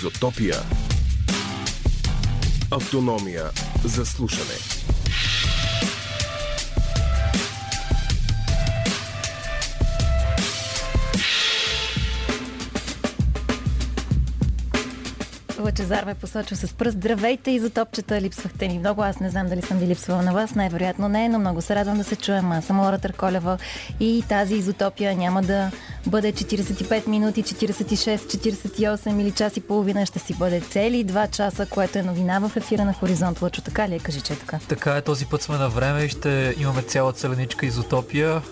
Изотопия. Автономия за слушане. Лъчезар ме посочва с пръст. Здравейте, изотопчета, липсвахте ни много. Аз не знам дали съм ви липсвала на вас, най-вероятно не, но много се радвам да се чуем. Аз съм Лора Търколева и тази изотопия няма да бъде 45 минути, 46, 48 или час и половина. Ще си бъде цели 2 часа, което е новина в ефира на Хоризонт Лъчо. Така ли е? Кажи, че е така. Така е, този път сме на време и ще имаме цяла целеничка изотопия.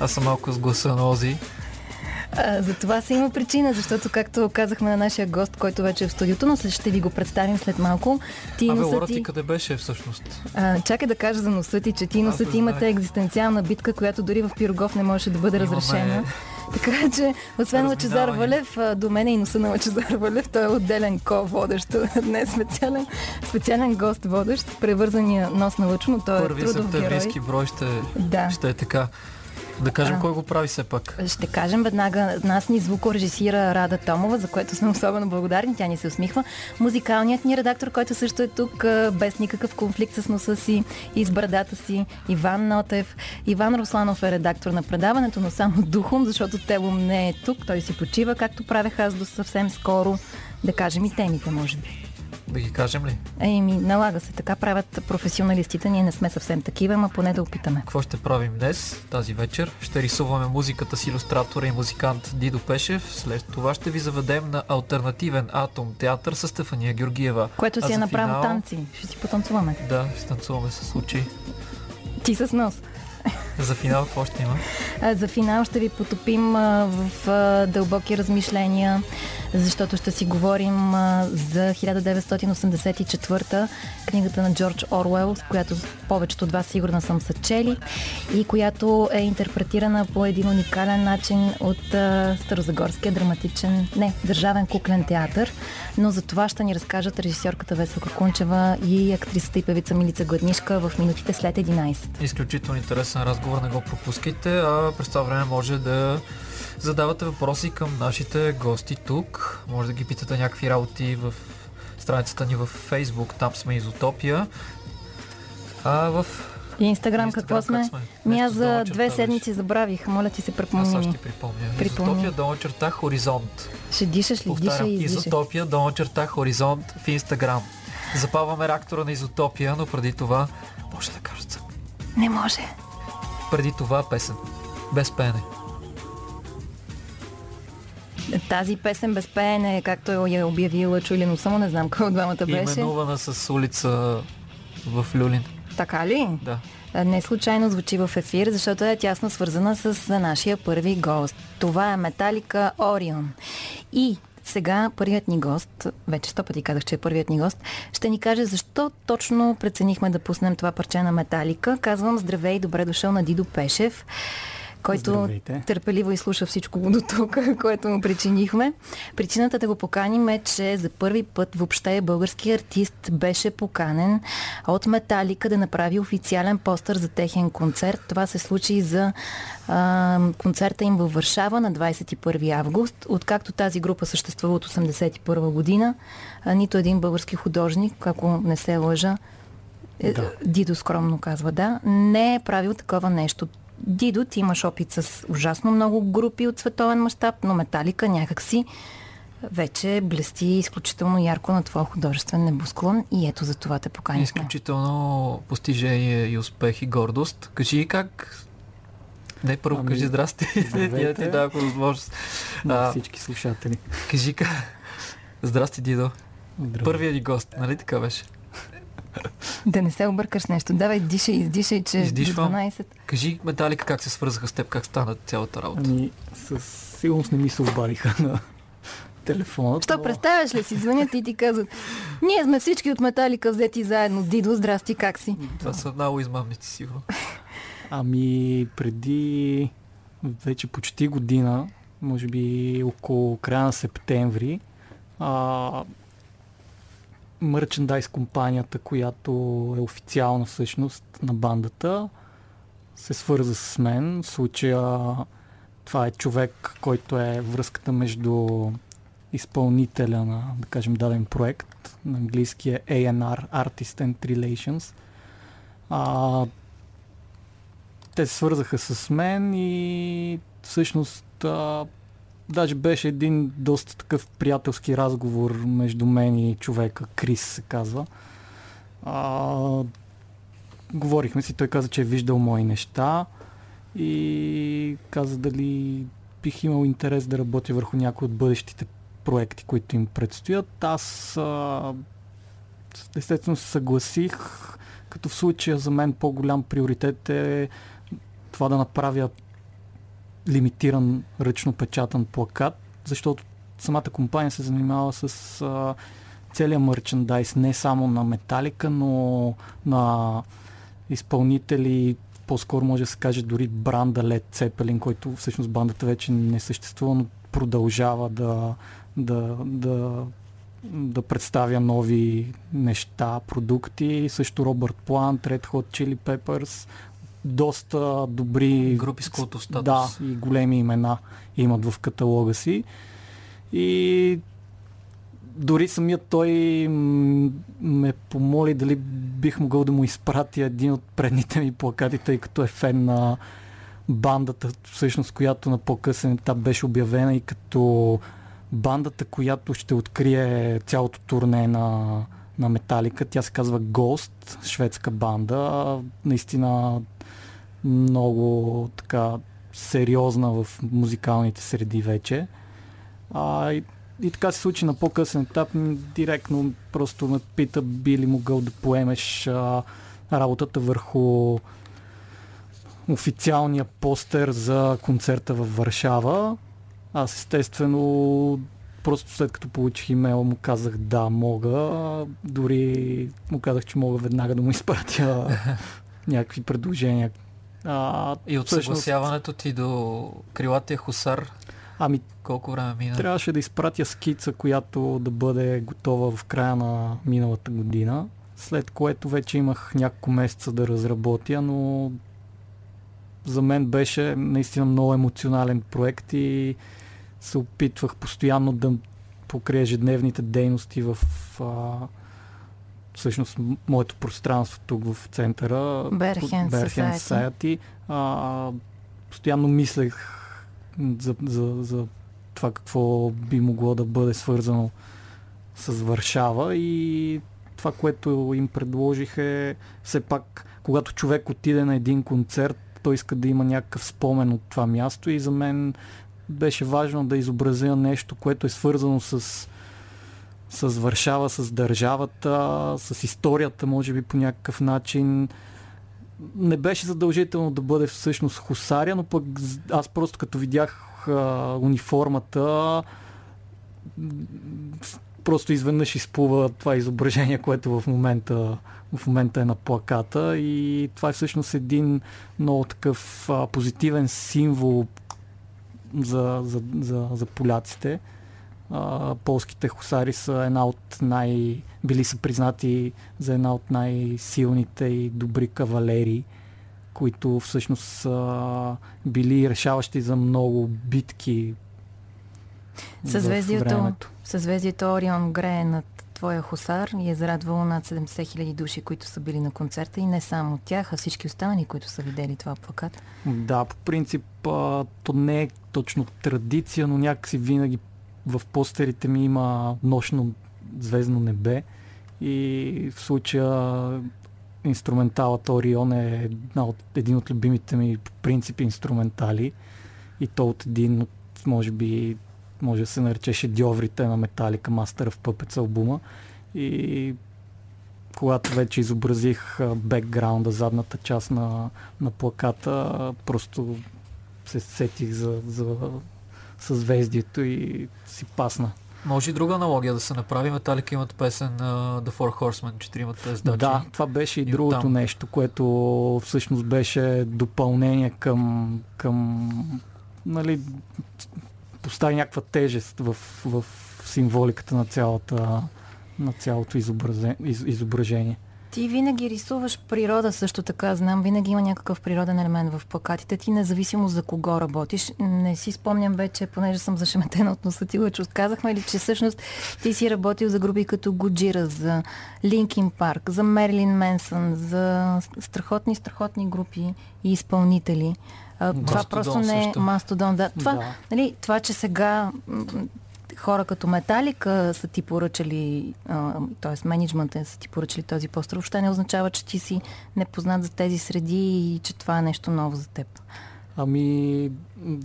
Аз съм малко с гласа на Ози. А, за това се има причина, защото както казахме на нашия гост, който вече е в студиото, но ще ви го представим след малко. Ти Абе, Лора, ти къде беше всъщност? А, чакай да кажа за носа ти, че ти носът имате екзистенциална битка, която дори в Пирогов не можеше да бъде Имаме... разрешена. Така че, освен Лачезар Валев, до мен и носа на Лачезар Валев, той е отделен ко-водещ. Днес специален, специален гост водещ, превързания нос на Лъчо, но той е трудов герой. Първи брой ще, да. ще е така. Да кажем а, кой го прави все пак. Ще кажем веднага. Нас ни звукорежисира Рада Томова, за което сме особено благодарни. Тя ни се усмихва. Музикалният ни редактор, който също е тук без никакъв конфликт с носа си и с брадата си. Иван Нотев. Иван Русланов е редактор на предаването, но само духом, защото Телом не е тук. Той си почива, както правех аз до съвсем скоро. Да кажем и темите, може би. Да ги кажем ли? Еми, налага се. Така правят професионалистите. Ние не сме съвсем такива, ама поне да опитаме. Какво ще правим днес, тази вечер? Ще рисуваме музиката с иллюстратора и музикант Дидо Пешев. След това ще ви заведем на альтернативен атом театър с Стефания Георгиева. Което си е направо финал... танци. Ще си потанцуваме. Да, ще танцуваме с очи. Ти с нос. За финал какво ще има? За финал ще ви потопим в дълбоки размишления, защото ще си говорим за 1984 книгата на Джордж Орвел, която повечето от вас сигурно съм са чели и която е интерпретирана по един уникален начин от Старозагорския драматичен, не, Държавен куклен театър. Но за това ще ни разкажат режисьорката Веселка Кунчева и актрисата и певица Милица Гладнишка в минутите след 11. Изключително интересен разговор, не го пропускайте, а през това време може да задавате въпроси към нашите гости тук. Може да ги питате някакви работи в страницата ни в Facebook, там сме Изотопия. А в и Инстаграм какво сме? сме? Ми аз за две седмици забравих. Моля ти се припомни. Аз ще припомня. Припомни. Изотопия долна черта хоризонт. Ще дишаш ли? Повтарям, Диша и Изотопия долна черта хоризонт в Инстаграм. Запаваме реактора на Изотопия, но преди това може да кажат Не може. Преди това песен. Без пеене. Тази песен без пеене, както е обявила Чулин, само не знам кой от двамата беше. Именувана с улица в Люлин. Така ли? Да. Не случайно звучи в ефир, защото е тясно свързана с нашия първи гост. Това е Металика Орион. И сега първият ни гост, вече сто пъти казах, че е първият ни гост, ще ни каже защо точно преценихме да пуснем това парче на Металика. Казвам здравей, добре дошъл на Дидо Пешев който Здравейте. търпеливо изслуша всичко до тук, което му причинихме. Причината да го поканим е, че за първи път въобще български артист беше поканен от Металика да направи официален постър за техен концерт. Това се случи за а, концерта им във Варшава на 21 август. Откакто тази група съществува от 81 година, а, нито един български художник, ако не се лъжа, е, да. Дидо скромно казва, да, не е правил такова нещо. Дидо, ти имаш опит с ужасно много групи от световен мащаб, но Металика някакси вече блести изключително ярко на твоя художествен небосклон и ето за това те поканихме. Изключително постижение и успех и гордост. Кажи как не, първо ами, кажи здрасти. Здравейте. ти дава възможност. На всички слушатели. Кажи как. Здрасти, Дидо. Първият ни гост, нали така беше? Да не се объркаш нещо. Давай, дишай, издишай, че Издишвам. до 12. Кажи Металика как се свързаха с теб, как стана цялата работа. Ами, със сигурност не ми се обадиха на телефона. Що това... представяш ли си? Звънят и ти казват, ние сме всички от Металика взети заедно. Дидо, здрасти, как си? Това са много измамници, сигурно. Ами, преди вече почти година, може би около края на септември, а, мерчендайз компанията, която е официална всъщност на бандата, се свърза с мен. В случая това е човек, който е връзката между изпълнителя на, да кажем, даден проект. На английски е ANR, Artist and Relations. А, те се свързаха с мен и всъщност а, даже беше един доста такъв приятелски разговор между мен и човека, Крис се казва. А, говорихме си, той каза, че е виждал мои неща и каза дали бих имал интерес да работя върху някои от бъдещите проекти, които им предстоят. Аз а, естествено се съгласих, като в случая за мен по-голям приоритет е това да направя лимитиран ръчно печатан плакат, защото самата компания се занимава с а, целия мерчендайз, не само на Металика, но на изпълнители, по-скоро може да се каже дори бранда Led Zeppelin, който всъщност бандата вече не съществува, но продължава да, да, да, да представя нови неща, продукти. Също Робърт Плант, Red Hot Chili Peppers, доста добри групи с култов статус. Да, и големи имена имат в каталога си. И дори самият той ме помоли дали бих могъл да му изпратя един от предните ми плакати, тъй като е фен на бандата, всъщност, която на по-късен етап беше обявена и като бандата, която ще открие цялото турне на, на Металика. Тя се казва Ghost, шведска банда. Наистина много така сериозна в музикалните среди вече. А, и, и така се случи на по-късен етап. Директно просто ме пита би ли могъл да поемеш а, работата върху официалния постер за концерта във Варшава. Аз естествено просто след като получих имейла му казах да, мога. Дори му казах, че мога веднага да му изпратя някакви предложения. А, и от всъщност... съгласяването ти до крилатия хусар Ами, колко време мина? Трябваше да изпратя скица, която да бъде готова в края на миналата година, след което вече имах няколко месеца да разработя, но за мен беше наистина много емоционален проект и се опитвах постоянно да покрия ежедневните дейности в а, всъщност моето пространство тук в центъра. Берхен Society. постоянно мислех за, за, за това какво би могло да бъде свързано с Варшава и това, което им предложих е все пак, когато човек отиде на един концерт, той иска да има някакъв спомен от това място и за мен беше важно да изобразя нещо, което е свързано с, с Варшава, с държавата, с историята, може би по някакъв начин. Не беше задължително да бъде всъщност хусаря, но пък аз просто като видях а, униформата просто изведнъж изплува това изображение, което в момента, в момента е на плаката и това е всъщност един много такъв а, позитивен символ за, за, за, за поляците. А, полските хусари са една от най... били са признати за една от най-силните и добри кавалери, които всъщност са били решаващи за много битки Съзвездието, съзвездието Орион грее над твоя хусар и е зарадвало над 70 хиляди души, които са били на концерта. И не само тях, а всички останали, които са видели това плакат. Да, по принцип то не е точно традиция, но някакси винаги в постерите ми има нощно звездно небе. И в случая инструменталът Орион е една от, един от любимите ми по принцип инструментали. И то от един от, може би, може да се нарече шедьоврите на Металика Master of Puppets албума и когато вече изобразих бекграунда, задната част на, на плаката, просто се сетих за, за съзвездието и си пасна. Може и друга аналогия да се направи. Металика имат песен uh, The Four Horsemen, четиримата ездачи. Да, това беше и, и другото там. нещо, което всъщност беше допълнение към, към нали, постави някаква тежест в, в символиката на, цялата, на цялото изображение. Ти винаги рисуваш природа също така, знам, винаги има някакъв природен елемент в плакатите ти, независимо за кого работиш. Не си спомням вече, понеже съм зашеметена от носа ти, че казахме ли, че всъщност ти си работил за групи като Годжира, за Линкин Парк, за Мерлин Менсън, за страхотни, страхотни групи и изпълнители. А, това просто не е Мастодон. Да. Това, да. Нали, това, че сега хора като Металика са ти поръчали, т.е. менеджмента са ти поръчали този пост, въобще не означава, че ти си непознат за тези среди и че това е нещо ново за теб. Ами,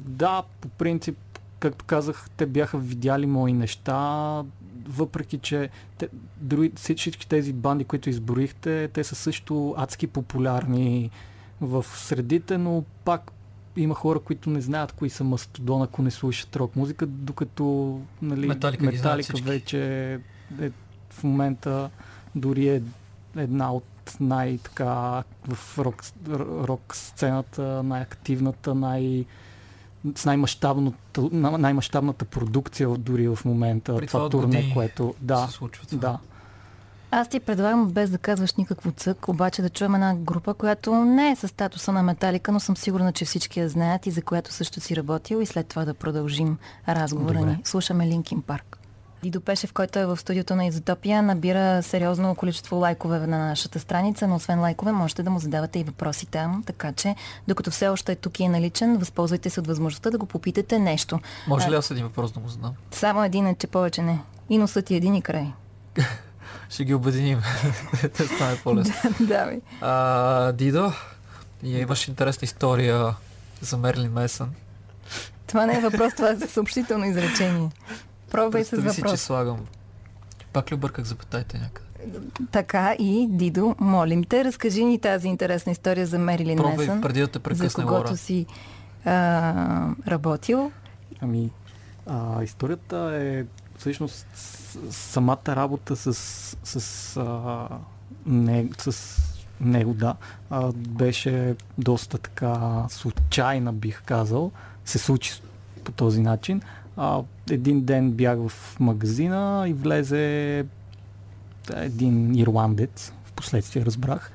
да, по принцип, както казах, те бяха видяли мои неща, въпреки че те, други, всички тези банди, които изборихте, те са също адски популярни в средите, но пак има хора, които не знаят кои са Мастодон, ако не слушат рок музика, докато нали, Металика, Металика вече е, в момента дори е една от най-така в рок, рок сцената, най-активната, най- с най-мащабната, най-мащабната продукция дори в момента. При това, това турне, което да, се случва това. да. Аз ти предлагам, без да казваш никакво цък, обаче да чуем една група, която не е с статуса на металика, но съм сигурна, че всички я знаят и за която също си работил и след това да продължим разговора Добре. ни. Слушаме Линкин Парк. Дидо Пешев, който е в студиото на Изотопия, набира сериозно количество лайкове на нашата страница, но освен лайкове можете да му задавате и въпроси там, така че докато все още е тук и е наличен, възползвайте се от възможността да го попитате нещо. Може ли аз един въпрос да му задам? Само един е, че повече не. И носът ти е един и край. ще ги обединим. да стане по-лесно. да, ми. А, Дидо, имаш интересна история за Мерлин Месън. Това не е въпрос, това е съобщително изречение. Пробвай с въпрос. си, че слагам. Пак ли обърках запитайте някъде? Така и, Дидо, молим те, разкажи ни тази интересна история за Мерилин Пробвай, Месън. преди да те прекъсне, За когото си а, работил. Ами, а, историята е всъщност самата работа с, с, а, не, с него, да, а, беше доста така случайна, бих казал. Се случи по този начин. А, един ден бях в магазина и влезе един ирландец, в последствие разбрах.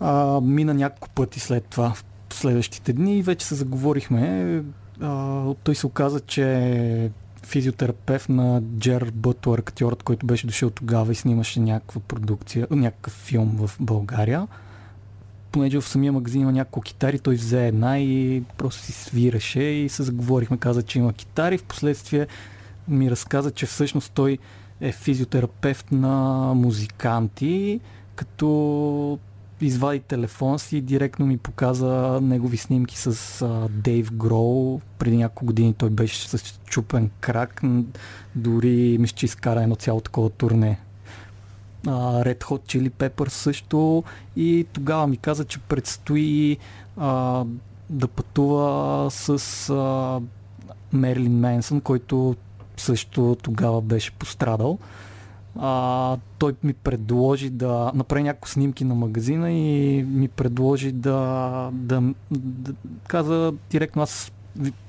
А, мина няколко пъти след това, в следващите дни и вече се заговорихме. А, той се оказа, че физиотерапевт на Джер Бътлър, актьорът, който беше дошъл тогава и снимаше някаква продукция, някакъв филм в България. Понеже в самия магазин има няколко китари, той взе една и просто си свираше и се заговорихме, каза, че има китари. Впоследствие ми разказа, че всъщност той е физиотерапевт на музиканти, като извади телефона си и директно ми показа негови снимки с а, Дейв Гроу. Преди няколко години той беше с чупен крак. Дори мисля, че изкара едно цяло такова турне. А, Red Hot Chili Pepper също. И тогава ми каза, че предстои а, да пътува с а, Мерлин Менсън, който също тогава беше пострадал а, той ми предложи да направи някакви снимки на магазина и ми предложи да, да, да каза директно аз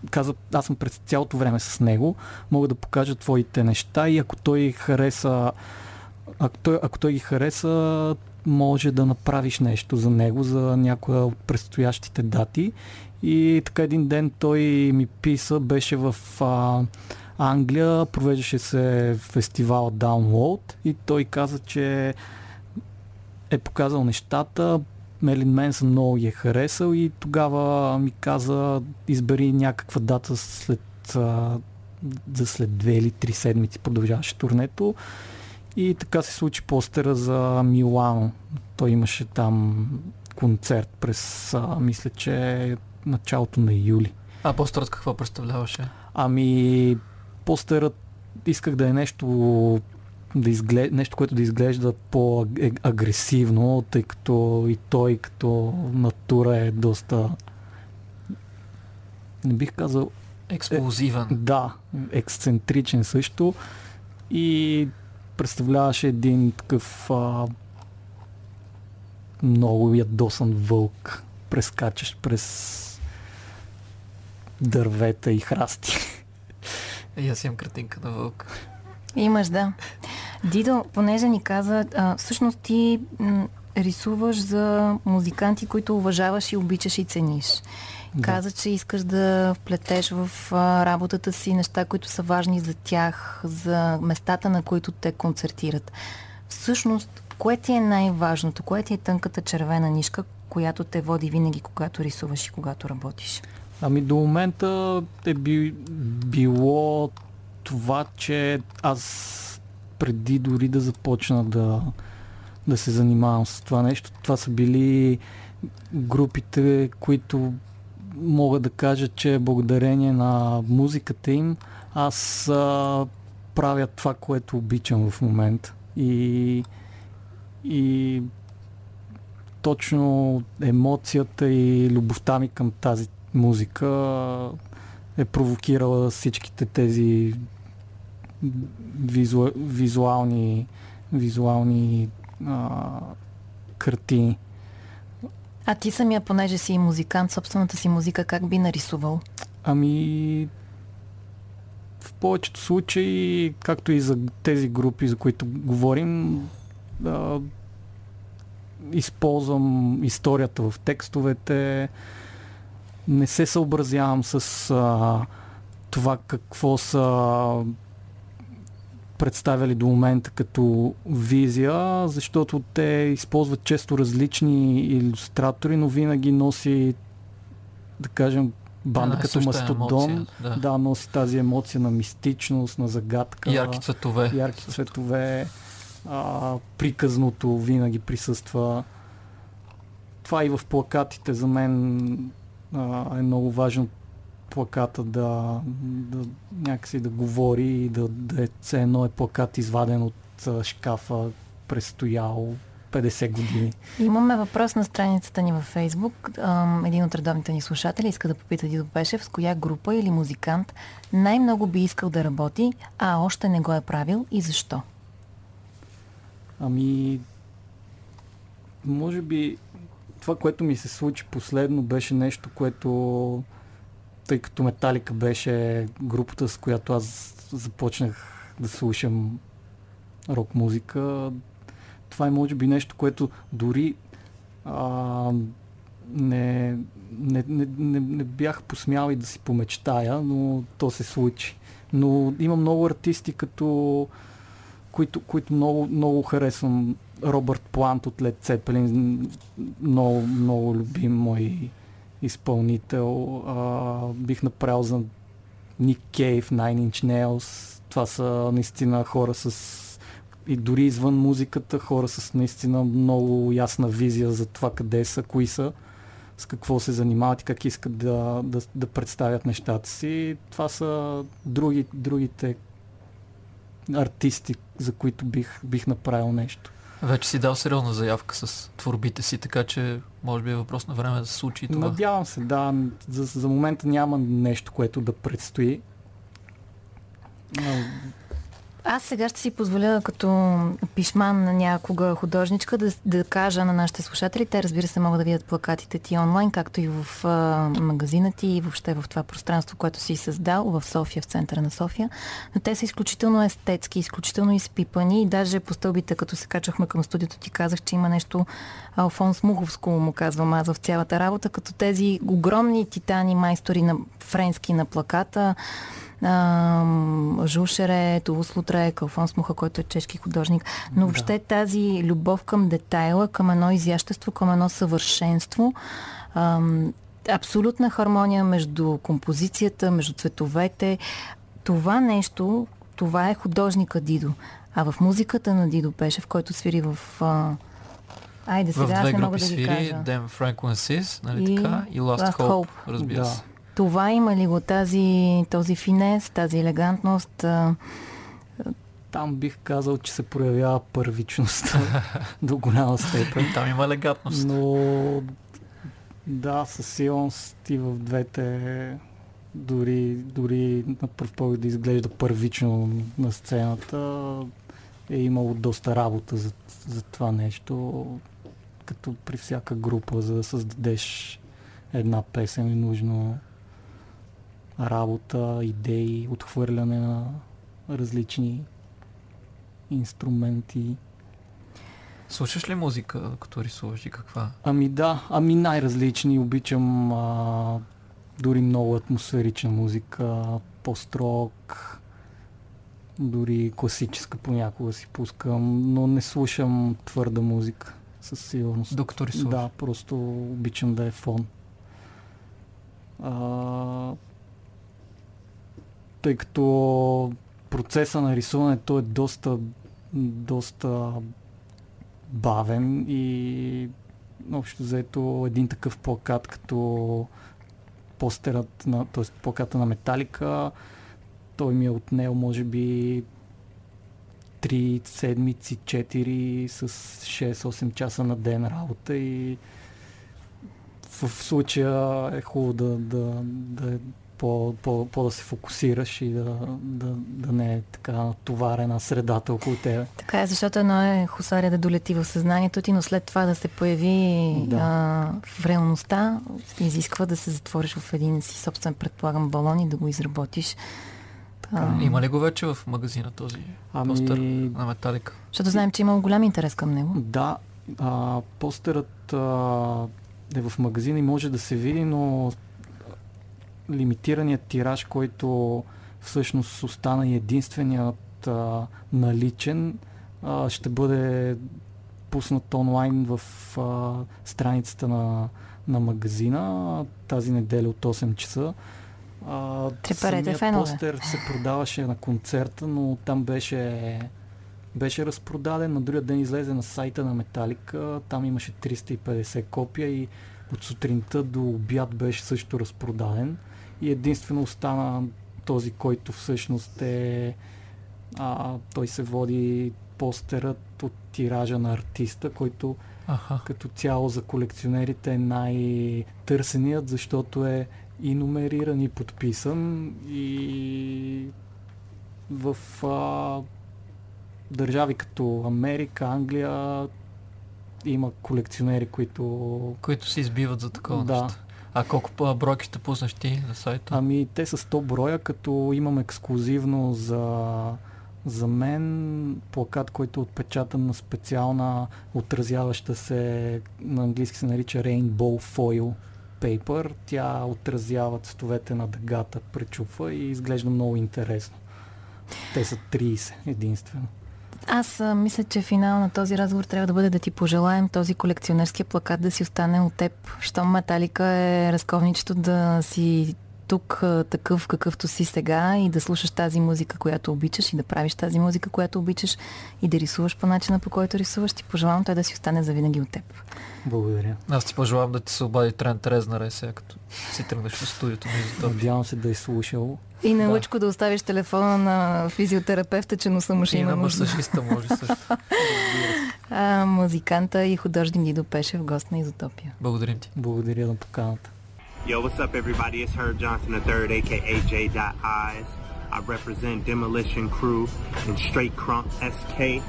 каза, аз съм през цялото време с него, мога да покажа твоите неща и ако той хареса ако той, ако той ги хареса, може да направиш нещо за него, за някоя от предстоящите дати. И така един ден той ми писа, беше в а, Англия провеждаше се фестивал Download и той каза, че е показал нещата, Мелин Менсън много ги е харесал и тогава ми каза избери някаква дата след, за след две или три седмици продължаваше турнето и така се случи постера за Милано. Той имаше там концерт през, мисля, че началото на юли. А постерът какво представляваше? Ами постерът исках да е нещо да изглед... нещо, което да изглежда по-агресивно, тъй като и той като натура е доста не бих казал експлозивен. Е, да, ексцентричен също и представляваше един такъв а, много ядосан вълк, прескачащ през дървета и храсти. И аз имам картинка на вълк. Имаш, да. Дидо, понеже ни каза, а, всъщност ти м, рисуваш за музиканти, които уважаваш и обичаш и цениш. Да. Каза, че искаш да вплетеш в а, работата си неща, които са важни за тях, за местата, на които те концертират. Всъщност, кое ти е най-важното? Кое ти е тънката червена нишка, която те води винаги, когато рисуваш и когато работиш? Ами до момента е би, било това, че аз преди дори да започна да, да се занимавам с това нещо, това са били групите, които мога да кажа, че благодарение на музиката им аз а, правя това, което обичам в момента. И, и точно емоцията и любовта ми към тази музика е провокирала всичките тези визу, визуални, визуални а, картини. А ти самия, понеже си музикант, собствената си музика как би нарисувал? Ами, в повечето случаи, както и за тези групи, за които говорим, а, използвам историята в текстовете, не се съобразявам с а, това какво са представяли до момента като визия, защото те използват често различни иллюстратори, но винаги носи, да кажем, банда Да, като Мастодон, емоция, да. да, носи тази емоция на мистичност, на загадка. Ярки цветове. ярки цветове, а, приказното винаги присъства. Това и в плакатите за мен а, е много важно плаката да, да някакси да говори и да, да е все едно е плакат изваден от а, шкафа, престоял 50 години. Имаме въпрос на страницата ни във Фейсбук. Един от редовните ни слушатели иска да попита Дидо Пешев с коя група или музикант най-много би искал да работи, а още не го е правил и защо? Ами, може би това, което ми се случи последно, беше нещо, което, тъй като Металика беше групата, с която аз започнах да слушам рок музика, това е може би нещо, което дори а, не, не, не, не, не бях посмял и да си помечтая, но то се случи. Но има много артисти, като които, които много, много харесвам. Робърт Плант от Led Zeppelin, много, много любим мой изпълнител. А, бих направил за Ник Кейв, Nine Inch Nails. Това са наистина хора с и дори извън музиката, хора с наистина много ясна визия за това къде са, кои са, с какво се занимават и как искат да, да, да представят нещата си. Това са други, другите артисти, за които бих, бих направил нещо. Вече си дал сериозна заявка с творбите си, така че може би е въпрос на време да се случи това. Надявам се, да. За, за момента няма нещо, което да предстои. Аз сега ще си позволя като пишман на някога художничка да, да кажа на нашите слушатели, те разбира се могат да видят плакатите ти онлайн, както и в а, магазина ти и въобще в това пространство, което си създал в София, в центъра на София. Но те са изключително естетски, изключително изпипани и даже по стълбите, като се качахме към студиото, ти казах, че има нещо Алфонс Муховско, му казвам аз в цялата работа, като тези огромни титани майстори на френски на плаката, Жушере, Тулус Лутрек, Алфонс Муха, който е чешки художник. Но Да. въобще тази любов към детайла, към едно изящество, към едно съвършенство, абсолютна хармония между композицията, между цветовете. Това нещо, това е художника Дидо. А в музиката на Дидо Пешев, който свири в... А... Айде, В сега аз не мога да ги свири кажа. Dem Frequencies, нали И така, и Last, Last Hope, Hope. разбира Да. се. Това има ли го тази, този финес, тази елегантност? Там бих казал, че се проявява първичност до голяма степен. Там има елегантност. Но да, със сигурност и в двете дори, дори на пръв поглед да изглежда първично на сцената е имало доста работа за, за това нещо. Като при всяка група, за да създадеш една песен е нужно работа, идеи, отхвърляне на различни инструменти. Слушаш ли музика, като рисуваш и каква? Ами да, ами най-различни. Обичам а, дори много атмосферична музика, пост-рок, дори класическа понякога си пускам, но не слушам твърда музика със сигурност. Докато рисуваш? Да, просто обичам да е фон. А, тъй като процеса на рисуването е доста, доста бавен и общо заето един такъв плакат като постерът на, т.е. плаката на Металика, той ми е отнел може би 3 седмици, 4 с 6-8 часа на ден работа и в случая е хубаво да, да, да е по, по, по да се фокусираш и да, да, да не е така натоварена средата около тебе. Така е, защото едно е хусаря да долети в съзнанието ти, но след това да се появи Да. а, в реалността, изисква да се затвориш в един си собствен, предполагам, балон и да го изработиш. А, Има ли го вече в магазина този Ами, постър на Металика? защото знаем, че има голям интерес към него. Да, а, постерът а, е в магазина и може да се види, но лимитираният тираж, който всъщност остана и единственият а, наличен, а, ще бъде пуснат онлайн в а, страницата на, на магазина тази неделя от 8 часа. А, Треперете самият фенове. постер се продаваше на концерта, но там беше беше разпродаден. На другия ден излезе на сайта на Металика. Там имаше 350 копия и от сутринта до обяд беше също разпродаден. И единствено остана този, който всъщност е... А, той се води постерът от тиража на артиста, който Аха. като цяло за колекционерите е най-търсеният, защото е и номериран и подписан и в а, държави като Америка, Англия има колекционери, които... Които се избиват за такова Да. нещо. А колко бройки ще пуснеш ти на сайта? Ами те са 100 броя, като имам ексклюзивно за, за мен плакат, който е отпечатан на специална отразяваща се, на английски се нарича Rainbow Foil Paper. Тя отразява цветовете на дъгата, пречупва и изглежда много интересно. Те са 30 единствено. Аз а, мисля, че финал на този разговор трябва да бъде да ти пожелаем този колекционерски плакат да си остане от теб. Щом Металика е разковничето да си тук такъв какъвто си сега и да слушаш тази музика, която обичаш и да правиш тази музика, която обичаш и да рисуваш по начина, по който рисуваш. Ти пожелавам той да си остане завинаги от теб. Благодаря. Аз ти пожелавам да ти се обади Трент Резнер, е сега като си тръгнеш в студиото на. Надявам се да е слушал. И на Да. Лъчко да оставиш телефона на физиотерапевта, че носа му ще И има на нужда. масажиста може също. А, музиканта и художник Дидо Пешев, гост на Изотопия. Благодарим ти. Благодаря на поканата. Yo, what's up, everybody? It's Herb Johnson III, aka J. Eyes. I represent Demolition Crew and Straight Crunk SK,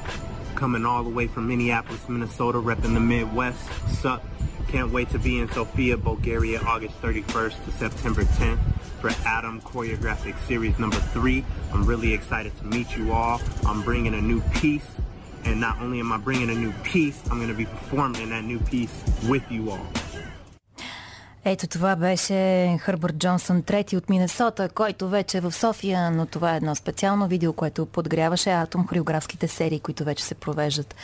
coming all the way from Minneapolis, Minnesota, repping the Midwest. Sup? Can't wait to be in Sofia, Bulgaria, August 31st to September 10th for Adam Choreographic Series number three. I'm really excited to meet you all. I'm bringing a new piece, and not only am I bringing a new piece, I'm to be performing in that new piece with you all. Ето това беше Хърбърт Джонсън, трети от Миннесота, който вече е в София, но това е едно специално видео, което подгряваше Атом хореографските серии, които вече се провеждат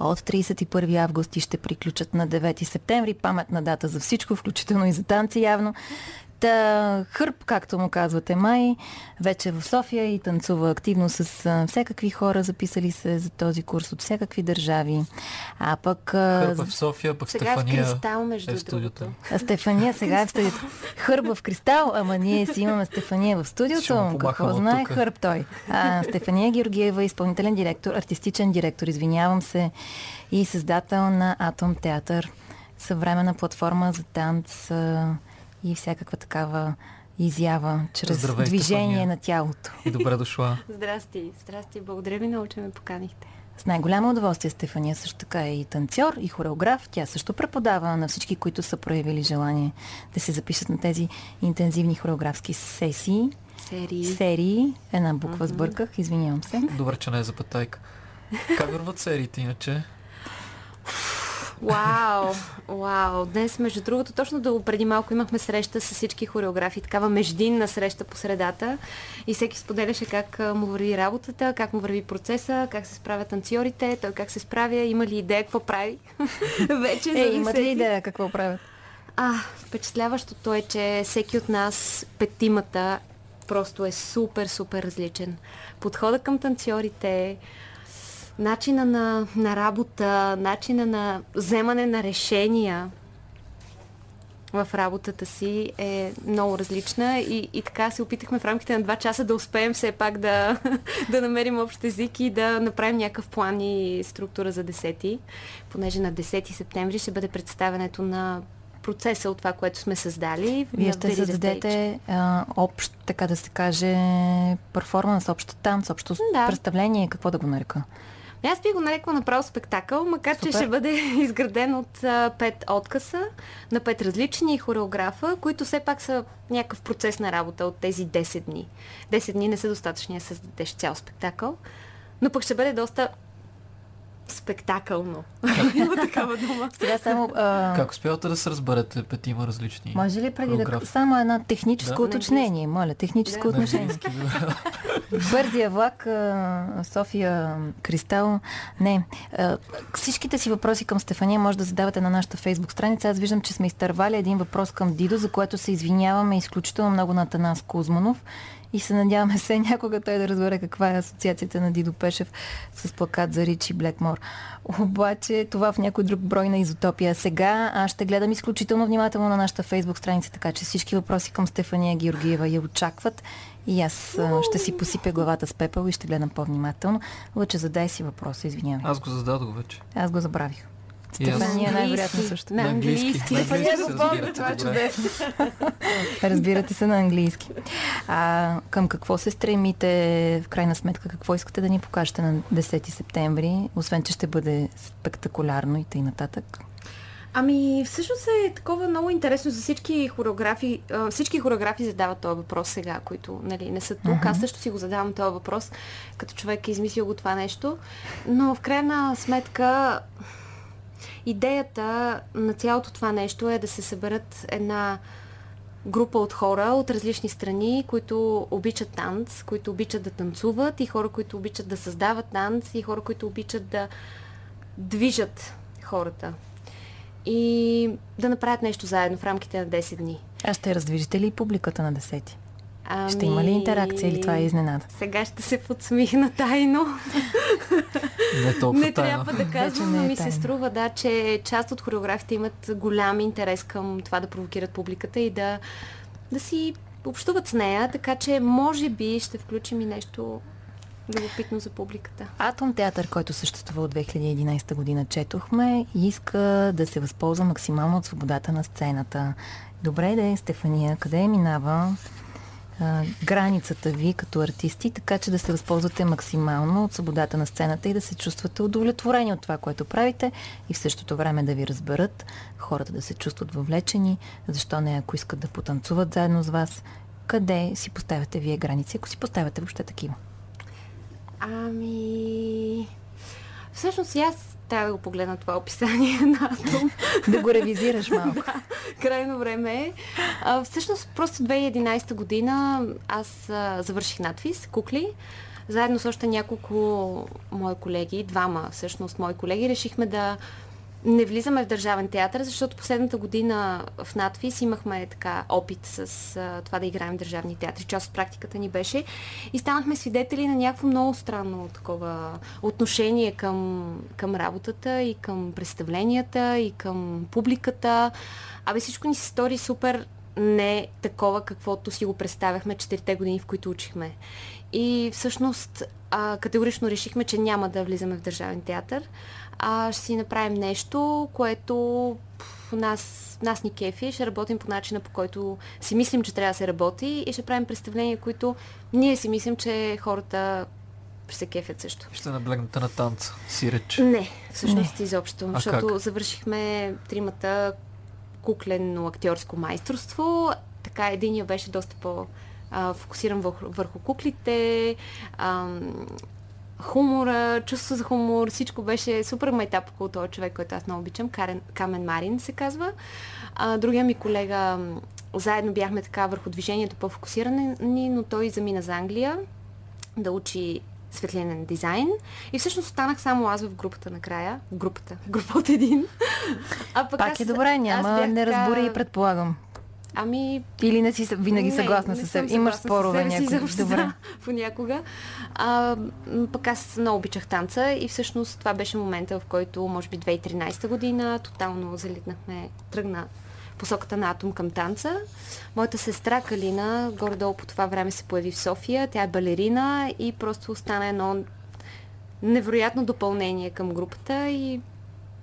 от 31 август и ще приключат на 9 септември. Паметна дата за всичко, включително и за танци явно. Та, хърб, както му казвате май, вече е в София и танцува активно с всякакви хора, записали се за този курс от всякакви държави. А пък... а, Хърпа в София, пък Сега в Стефания Кристал, между е в студиото. а Стефания сега е в студиото. Хърба в кристал, ама ние си имаме Стефания в студиото. Какво знае тука. хърб той? А, Стефания Георгиева, изпълнителен директор, артистичен директор, извинявам се, и създател на Атом Театър, съвременна платформа за танц и всякаква такава изява чрез Здравей, движение Стефания. на тялото. И добре дошла. Здрасти, здрасти. Благодаря ви много, че ме поканихте. С най-голямо удоволствие Стефания също така е и танцор, и хореограф. Тя също преподава на всички, които са проявили желание да се запишат на тези интензивни хореографски сесии. Серии. Серии. Една буква сбърках, извинявам се. Добре, че не е запетайка. Как върват сериите иначе? Вау, вау. Днес, между другото, точно до преди малко имахме среща с всички хореографи, такава междинна среща по средата и всеки споделяше как му върви работата, как му върви процеса, как се справят танцорите, той как се справя, има ли идея какво прави. Вече е, имат ли идея какво правят? А, впечатляващото е, че всеки от нас, петимата, просто е супер, супер различен. Подхода към танцорите, начина на, на работа, начина на вземане на решения в работата си е много различна и, и така се опитахме в рамките на два часа да успеем все пак да, да намерим общ език и да направим някакъв план и структура за 10 понеже на 10 септември ще бъде представенето на процеса от това, което сме създали. Вие ще създадете а, общ, така да се каже, перформанс, общ танц, общо да. представление, какво да го нарека? Аз би го нарекла направо спектакъл, макар Супер. че ще бъде изграден от а, пет откъса на пет различни хореографа, които все пак са някакъв процес на работа от тези 10 дни. 10 дни не са достатъчни да създадеш цял спектакъл, но пък ще бъде доста спектакълно. Има такава дума. Сега само... А... Как успявате да се разберете петима различни Може ли преди да... Само една техническо да? уточнение, моля, техническо да. отношение. Бързия влак, София Кристал. Не. Всичките си въпроси към Стефания може да задавате на нашата фейсбук страница. Аз виждам, че сме изтървали един въпрос към Дидо, за което се извиняваме изключително много на Танас Кузманов и се надяваме се някога той да разбере каква е асоциацията на Дидо Пешев с плакат за Ричи Блекмор. Обаче това в някой друг брой на изотопия. Сега аз ще гледам изключително внимателно на нашата фейсбук страница, така че всички въпроси към Стефания Георгиева я очакват и аз ще си посипя главата с пепел и ще гледам по-внимателно. Лъче, задай си въпроса, извинявай. Аз го зададох вече. Аз го забравих. Стефания най-вероятно също. На английски. Стефания го помня, това е чудесно. Разбирате се на английски. А, към какво се стремите, в крайна сметка, какво искате да ни покажете на 10 септември, освен, че ще бъде спектакулярно и тъй нататък? Ами, всъщност е такова много интересно за всички хореографи. Всички хореографи задават този въпрос сега, които нали, не са тук. Uh-huh. Аз също си го задавам този въпрос, като човек е измислил го това нещо. Но в крайна сметка Идеята на цялото това нещо е да се съберат една група от хора от различни страни, които обичат танц, които обичат да танцуват и хора, които обичат да създават танц и хора, които обичат да движат хората. И да направят нещо заедно в рамките на 10 дни. А ще раздвижите ли публиката на 10? Ами... Ще има ли интеракция или това е изненада? Сега ще се подсмихна тайно. Не толкова Не тайно. трябва да казвам, но е ми се струва, да, че част от хореографите имат голям интерес към това да провокират публиката и да, да си общуват с нея, така че може би ще включим и нещо любопитно за публиката. Атом театър, който съществува от 2011 година, четохме, иска да се възползва максимално от свободата на сцената. Добре да е, Стефания, къде минава границата ви като артисти, така че да се възползвате максимално от свободата на сцената и да се чувствате удовлетворени от това, което правите и в същото време да ви разберат, хората да се чувстват въвлечени, защо не ако искат да потанцуват заедно с вас, къде си поставяте вие граници, ако си поставяте въобще такива? Ами... Всъщност аз трябва да го погледна това описание на Атом. да го ревизираш малко. да, крайно време е. А, всъщност, просто 2011 година аз а, завърших надвис, кукли. Заедно с още няколко мои колеги, двама всъщност мои колеги, решихме да не влизаме в Държавен театър, защото последната година в надвис имахме така опит с а, това да играем в държавни театри. Част от практиката ни беше. И станахме свидетели на някакво много странно такова отношение към, към работата и към представленията и към публиката. Абе всичко ни се стори супер не такова, каквото си го представяхме четирите години, в които учихме. И всъщност а, категорично решихме, че няма да влизаме в Държавен театър а ще си направим нещо, което нас, нас ни кефи, ще работим по начина, по който си мислим, че трябва да се работи и ще правим представления, които ние си мислим, че хората ще се кефят също. Ще наблегнете на танца, си реч. Не, всъщност не. изобщо. А защото как? завършихме тримата куклено актьорско майсторство. Така, единия беше доста по- фокусиран върху, върху куклите. Ам, хумора, чувство за хумор, всичко беше супер майтап около този човек, който аз много обичам. Карен, Камен Марин се казва. А, другия ми колега, заедно бяхме така върху движението по-фокусирани, но той замина за Англия да учи светлинен дизайн. И всъщност останах само аз в групата накрая. В групата. Група от един. А пък Пак аз, е добре, няма бях, не разбори и предполагам. Ами... Или не си винаги съгласна с себ. Имаш спорове някога. Добре. понякога. А, пък аз много обичах танца и всъщност това беше момента, в който, може би 2013 година, тотално залитнахме, тръгна посоката на Атом към танца. Моята сестра Калина, горе-долу по това време се появи в София. Тя е балерина и просто стана едно невероятно допълнение към групата и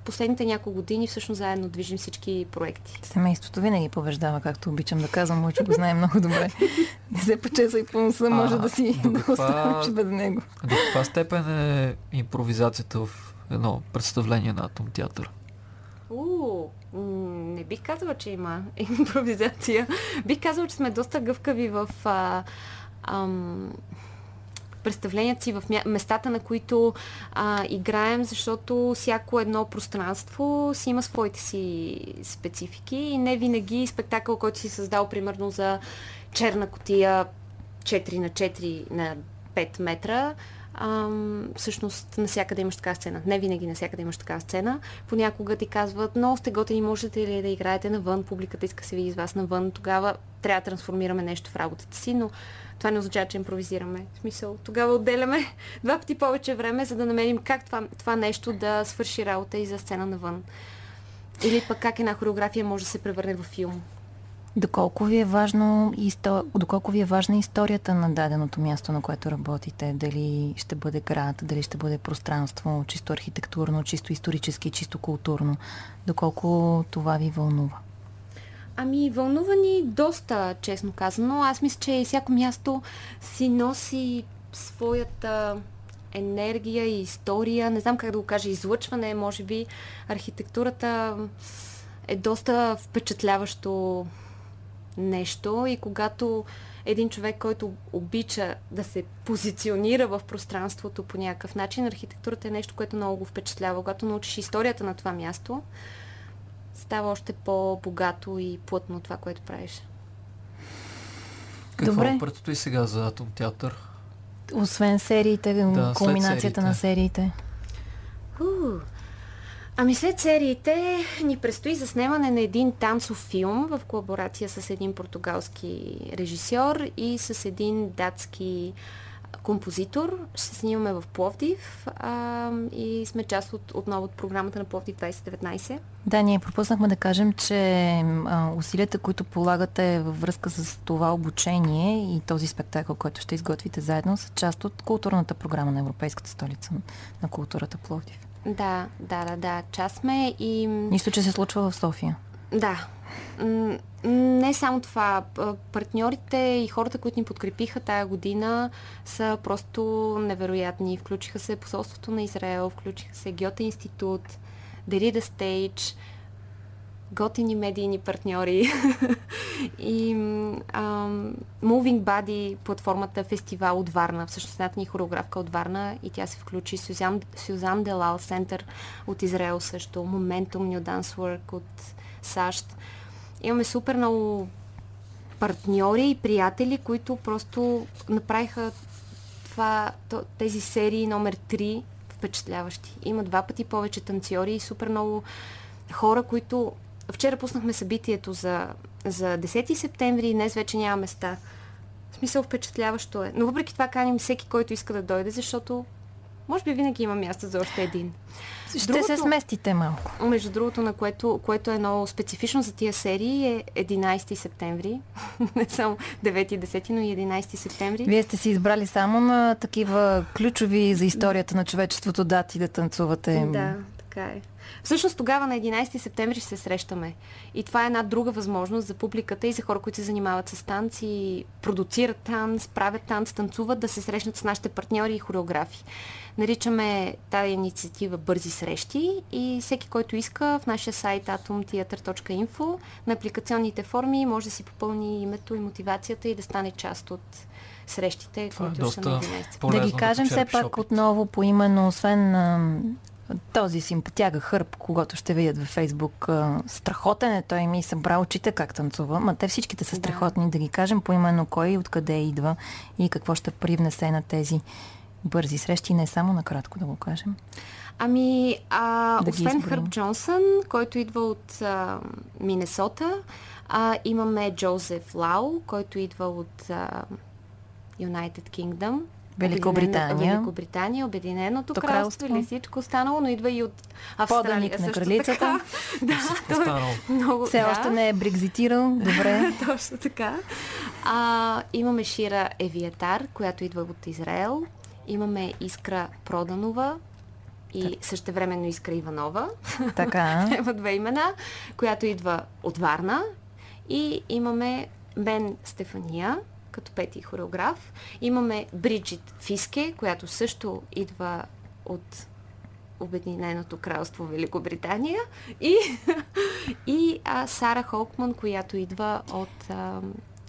последните няколко години всъщност заедно движим всички проекти. Семейството винаги побеждава, както обичам да казвам, може го знае много добре. Не се почесвай по носа, може да си да останеш без него. До каква степен е импровизацията в едно представление на Атом театър? У, не бих казала, че има импровизация. Бих казала, че сме доста гъвкави в а, ам, представленията си, в местата, на които а, играем, защото всяко едно пространство си има своите си специфики и не винаги спектакъл, който си създал, примерно за черна котия 4 на 4 на 5 метра, ам, всъщност насякъде имаш така сцена. Не винаги насякъде имаш така сцена. Понякога ти казват, но сте готини, можете ли да играете навън, публиката иска се види с вас навън, тогава трябва да трансформираме нещо в работата си, но това не означава, че импровизираме. В смисъл, тогава отделяме два пъти повече време, за да намерим как това, това нещо да свърши работа и за сцена навън. Или пък как една хореография може да се превърне в филм. Доколко ви, е важно, доколко ви е важна историята на даденото място, на което работите? Дали ще бъде град, дали ще бъде пространство, чисто архитектурно, чисто исторически, чисто културно? Доколко това ви вълнува? Ами, вълнува ни доста, честно казано. Аз мисля, че всяко място си носи своята енергия и история. Не знам как да го кажа, излъчване, може би. Архитектурата е доста впечатляващо нещо и когато един човек, който обича да се позиционира в пространството по някакъв начин, архитектурата е нещо, което много го впечатлява. Когато научиш историята на това място, става още по-богато и плътно това, което правиш. Какво Добре. предстои сега за Атом театър? Освен сериите, да, кулминацията сериите. на сериите. Uh, Ами след сериите ни предстои заснемане на един танцов филм в колаборация с един португалски режисьор и с един датски композитор. Ще снимаме в Пловдив а, и сме част от, отново от програмата на Пловдив 2019. Да, ние пропуснахме да кажем, че а, усилията, които полагате във връзка с това обучение и този спектакъл, който ще изготвите заедно, са част от културната програма на Европейската столица на културата Пловдив. Да, да, да, да. Част сме и... Нищо, че се случва в София. Да. Не само това. Партньорите и хората, които ни подкрепиха тая година, са просто невероятни. Включиха се посолството на Израел, включиха се Гьоте институт, Derrida Stage, готини медийни партньори и um, Moving Body, платформата фестивал от Варна, всъщност ни хореографка от Варна и тя се включи Сюзан, Сюзан Делал Център от Израел също, Momentum New Dance Work от САЩ. Имаме супер много партньори и приятели, които просто направиха това, тези серии номер 3 впечатляващи. Има два пъти повече танцори и супер много хора, които Вчера пуснахме събитието за, за 10 септември и днес вече няма места. В смисъл впечатляващо е. Но въпреки това каним всеки, който иска да дойде, защото може би винаги има място за още един. Ще другото, се сместите малко. Между другото, на което, което е много специфично за тия серии е 11 септември. Не само 9 и 10, но и 11 септември. Вие сте си избрали само на такива ключови за историята на човечеството дати да танцувате. Да, така е. Всъщност тогава на 11 септември ще се срещаме. И това е една друга възможност за публиката и за хора, които се занимават с танци, продуцират танц, правят танц, танцуват, да се срещнат с нашите партньори и хореографи. Наричаме тази инициатива Бързи срещи и всеки, който иска в нашия сайт atomtheater.info на апликационните форми може да си попълни името и мотивацията и да стане част от срещите, Това е които са на доста 11. полезно да ги кажем все пак отново по именно, освен този симпатяга хърб, когато ще видят във Фейсбук. Страхотен е, той ми събра очите как танцува. Ма те всичките са Да. страхотни. Да ги кажем по именно кой, откъде идва и какво ще привнесе на тези бързи срещи. Не само накратко да го кажем. Ами, а, Да освен. Хърб Джонсън, който идва от а, Миннесота, а, имаме Джозеф Лау, който идва от а, United Kingdom. Великобритания. Великобритания, Обединеното То кралство кралство. или всичко останало, но идва и от Австралия Поданик на кралицата. така. да, той е много, Все да. още не е брекзитирал. Добре. Точно така. А, имаме Шира Евиатар, която идва от Израел. Имаме Искра Проданова и същевременно Искра Иванова. така. Има две имена, която идва от Варна. И имаме Бен Стефания, като пети хореограф. Имаме Бриджит Фиске, която също идва от Обединеното кралство Великобритания. И, и а, Сара Холкман, която идва от а,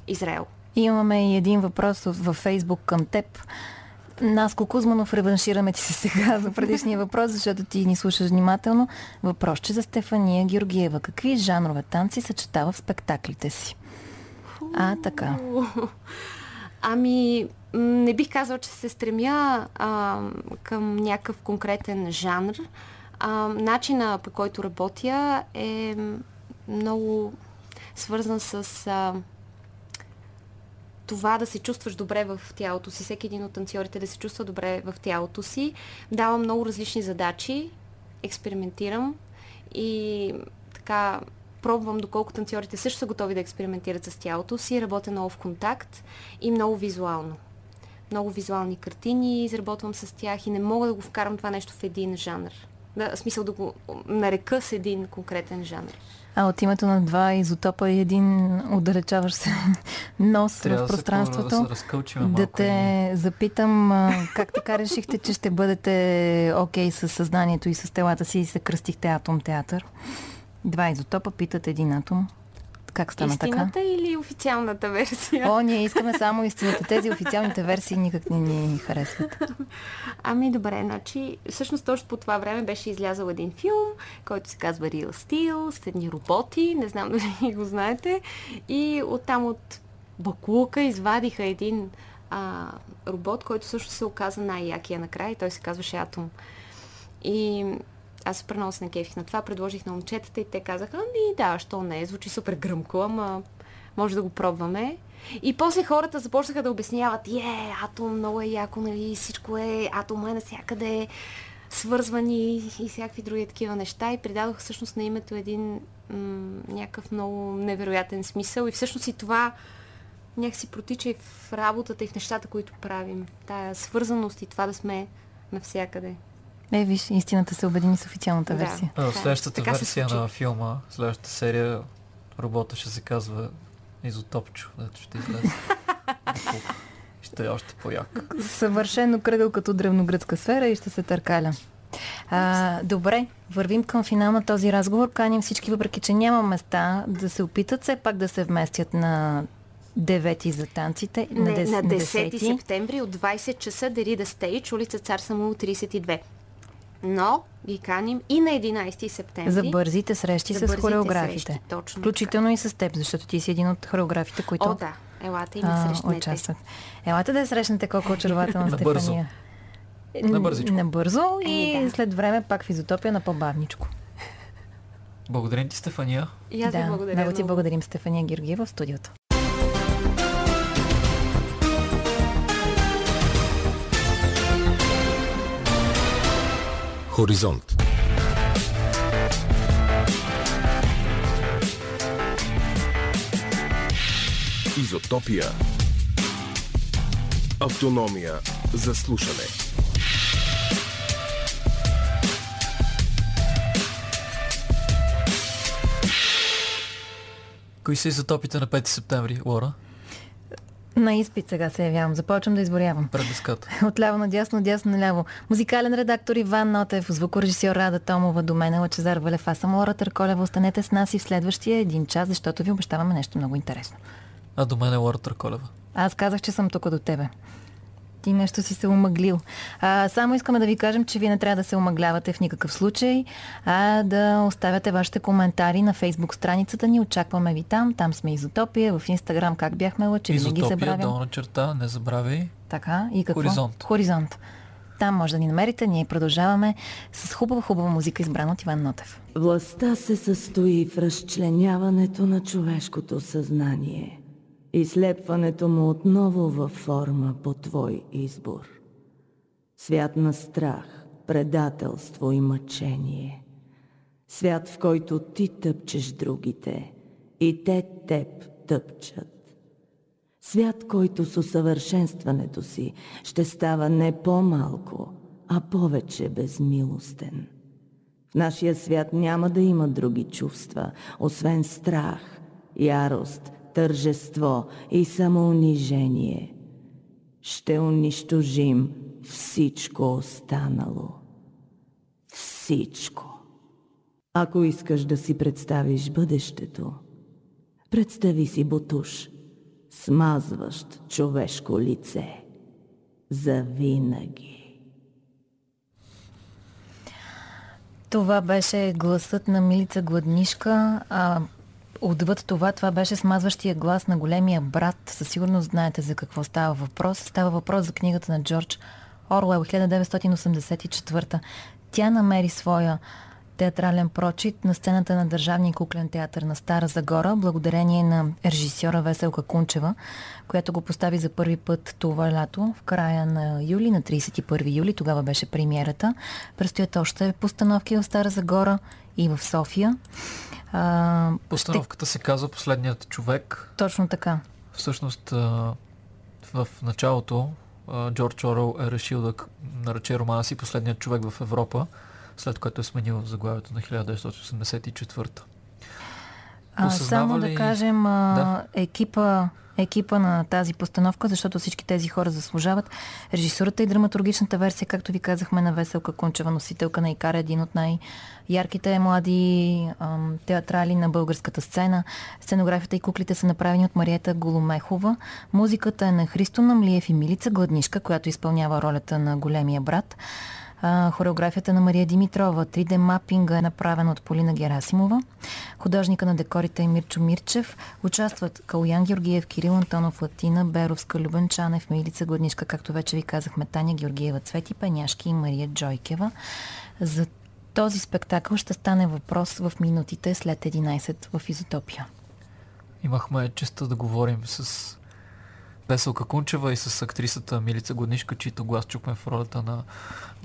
Израел. Имаме и един въпрос във Фейсбук към теб. Наско Кузманов, реваншираме ти се сега за предишния въпрос, защото ти ни слушаш внимателно. Въпрос, че за Стефания Георгиева. Какви жанрове танци съчетава в спектаклите си? А, така. Ами, не бих казал, че се стремя а, към някакъв конкретен жанр. А, начина по който работя е много свързан с а, това да се чувстваш добре в тялото си. Всеки един от танцорите да се чувства добре в тялото си. Давам много различни задачи, експериментирам и така пробвам доколко танцорите също са готови да експериментират с тялото си. Работя много в контакт и много визуално. Много визуални картини изработвам с тях и не мога да го вкарам това нещо в един жанр. Да, в смисъл да го нарека с един конкретен жанр. А от името на два изотопа и един отдалечаваш се нос Трябва в да се, пространството. да се малко. Да те запитам а, как така решихте, че ще бъдете окей с съзнанието и с телата си и се кръстихте Атом Театър. Два изотопа питат един атом. Как стана Истината така? или официалната версия? О, ние искаме само истината. Тези официалните версии никак не ни харесват. Ами добре, значи всъщност точно по това време беше излязъл един филм, който се казва Real Steel, с едни роботи, не знам дали го знаете, и оттам от Баклука извадиха един а, робот, който също се оказа най-якия накрая и той се казваше Атом. И аз супер много се накефих на това, предложих на момчетата и те казаха, ами да, що не, звучи супер гръмко, ама може да го пробваме. И после хората започнаха да обясняват, е, атом много е яко, нали, всичко е, атом е навсякъде, свързвани и всякакви други такива неща и придадоха всъщност на името един м- някакъв много невероятен смисъл и всъщност и това някакси протича и в работата и в нещата, които правим. Тая свързаност и това да сме навсякъде. Е, виж, истината се обедини с официалната Да. версия. А, в Така е. следващата Така версия на филма, следващата серия, робота ще се казва Изотопчо, дето ще излезе. ще е още по-як. Съвършено кръгъл като древногръцка сфера и ще се търкаля. А, добре, вървим към финал на този разговор. Каним всички, въпреки че няма места, да се опитат все пак да се вместят на 9 за танците. На, дес- на 10 10 септември от 20 часа Дерида Стейдж, улица Цар Самуил 32. Но ги каним и на 11 септември. За бързите срещи За с бързите хореографите. срещи, точно Включително и с теб, защото ти си един от хореографите, които О, да. Елате и ме а, срещнете. участват. Елате да я срещнете колко очарователна. Стефания. Набързичко. Набързо и Еми, да. след време пак в изотопия на по-бавничко. Благодарим ти, Стефания. И аз ви да, благодаря много ти благодарим, Стефания Георгиева в студиото. Хоризонт. Изотопия. Автономия за слушане. Кои са изотопите на 5 септември, Лора? На изпит сега се явявам. Започвам да изборявам. Пред деската. Отляво надясно, дясно наляво. Музикален редактор Иван Нотев, звукорежисьор Рада Томова, до мен е Лачезар Валев. Аз съм Лора Търколева. Останете с нас и в следващия един час, защото ви обещаваме нещо много интересно. А до мен е Лора Търколева. Аз казах, че съм тук до тебе. Ти нещо си се омъглил. А, само искаме да ви кажем, че вие не трябва да се омъглявате в никакъв случай, а да оставяте вашите коментари на фейсбук страницата ни. Очакваме ви там. Там сме Изотопия. В Инстаграм как бяхме лъчи. Винаги Изотопия, долна черта, не забравяй. Така. И какво? Хоризонт. Хоризонт. Там може да ни намерите. Ние продължаваме с хубава, хубава музика, избрана от Иван Нотев. Властта се състои в разчленяването на човешкото съзнание и слепването му отново във форма по твой избор. Свят на страх, предателство и мъчение. Свят, в който ти тъпчеш другите и те теб тъпчат. Свят, който с усъвършенстването си ще става не по-малко, а повече безмилостен. В нашия свят няма да има други чувства, освен страх, ярост, тържество и самоунижение. Ще унищожим всичко останало. Всичко. Ако искаш да си представиш бъдещето, представи си бутуш, смазващ човешко лице. Завинаги. Това беше гласът на Милица Гладнишка. А, отвъд това, това беше смазващия глас на големия брат. Със сигурност знаете за какво става въпрос. Става въпрос за книгата на Джордж Орвел 1984. Тя намери своя театрален прочит на сцената на Държавния куклен театър на Стара Загора, благодарение на режисьора Веселка Кунчева, която го постави за първи път това лято, в края на юли, на 31 юли. Тогава беше премиерата. Предстоят още постановки в Стара Загора и в София. А, Постановката се казва Последният човек. точно така. Всъщност в началото Джордж Орел е решил да нарече романа си Последният човек в Европа, след което е сменил заглавието на 1984. А, само да ли- кажем а, Да. екипа, екипа на тази постановка, защото всички тези хора заслужават. Режисурата и драматургичната версия, както ви казахме, на Веселка Кунчева, носителка на Икара, един от най-ярките млади ам, театрали на българската сцена. Сценографията и куклите са направени от Мариета Голомехова. Музиката е на Христо Намлиев и Милица Гладнишка, която изпълнява ролята на големия брат. Хореографията на Мария Димитрова, 3D мапинга е направена от Полина Герасимова. Художника на декорите е Мирчо Мирчев. Участват Калуян Георгиев, Кирил Антонов, Латина, Беровска, Любен Чанев, Милица Гладнишка, както вече ви казахме, Таня Георгиева, Цвети Пеняшки и Мария Джойкева. За този спектакъл ще стане въпрос в минутите след 11 в Изотопия. Имахме честа да говорим с Веселка Кунчева и с актрисата Милица Годнишка, чието глас чухме в ролята на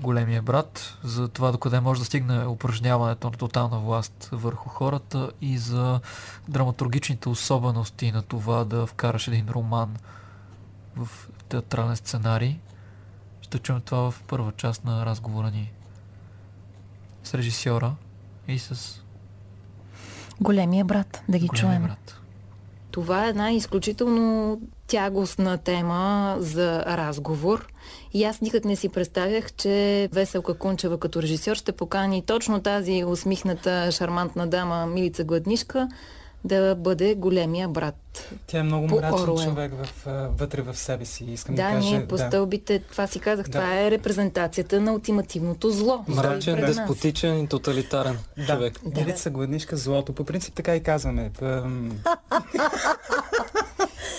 големия брат, за това докъде може да стигне упражняването на тотална власт върху хората и за драматургичните особености на това да вкараш един роман в театрален сценарий. Ще чуем това в първа част на разговора ни с режисьора и с Големия брат, да ги големия чуем. брат. Това е една изключително тягостна тема за разговор. И аз никак не си представях, че Веселка Кунчева като режисьор ще покани точно тази усмихната, шармантна дама Милица Гладнишка да бъде големия брат. Тя е много мрачен Оруел. човек в, вътре в себе си. Искам да, Да, кажа. ние по стълбите, това си казах, Да. това е репрезентацията на ултимативното зло. Мрачен, деспотичен и тоталитарен Да, човек. Милица гладнишка злото. По принцип така и казваме. Ам,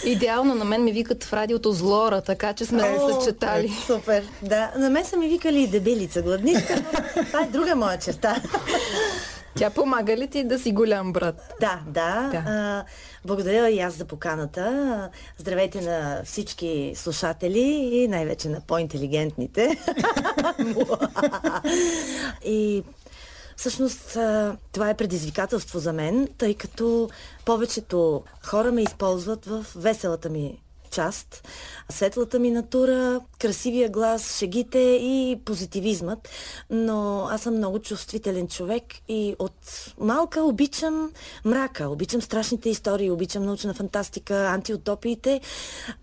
Идеално на мен ми викат в радиото злора, така че сме се съчетали. Супер. Да, на мен са ми викали и дебелица гладнишка, но това е друга моя черта. Тя помага ли ти да си голям брат? Да, да. Да. А, благодаря и аз за поканата. Здравейте на всички слушатели и най-вече на по-интелигентните. и всъщност това е предизвикателство за мен, тъй като повечето хора ме използват в веселата ми част. Светлата ми натура, красивия глас, шегите и позитивизмът. Но аз съм много чувствителен човек и от малка обичам мрака, обичам страшните истории, обичам научна фантастика, антиутопиите.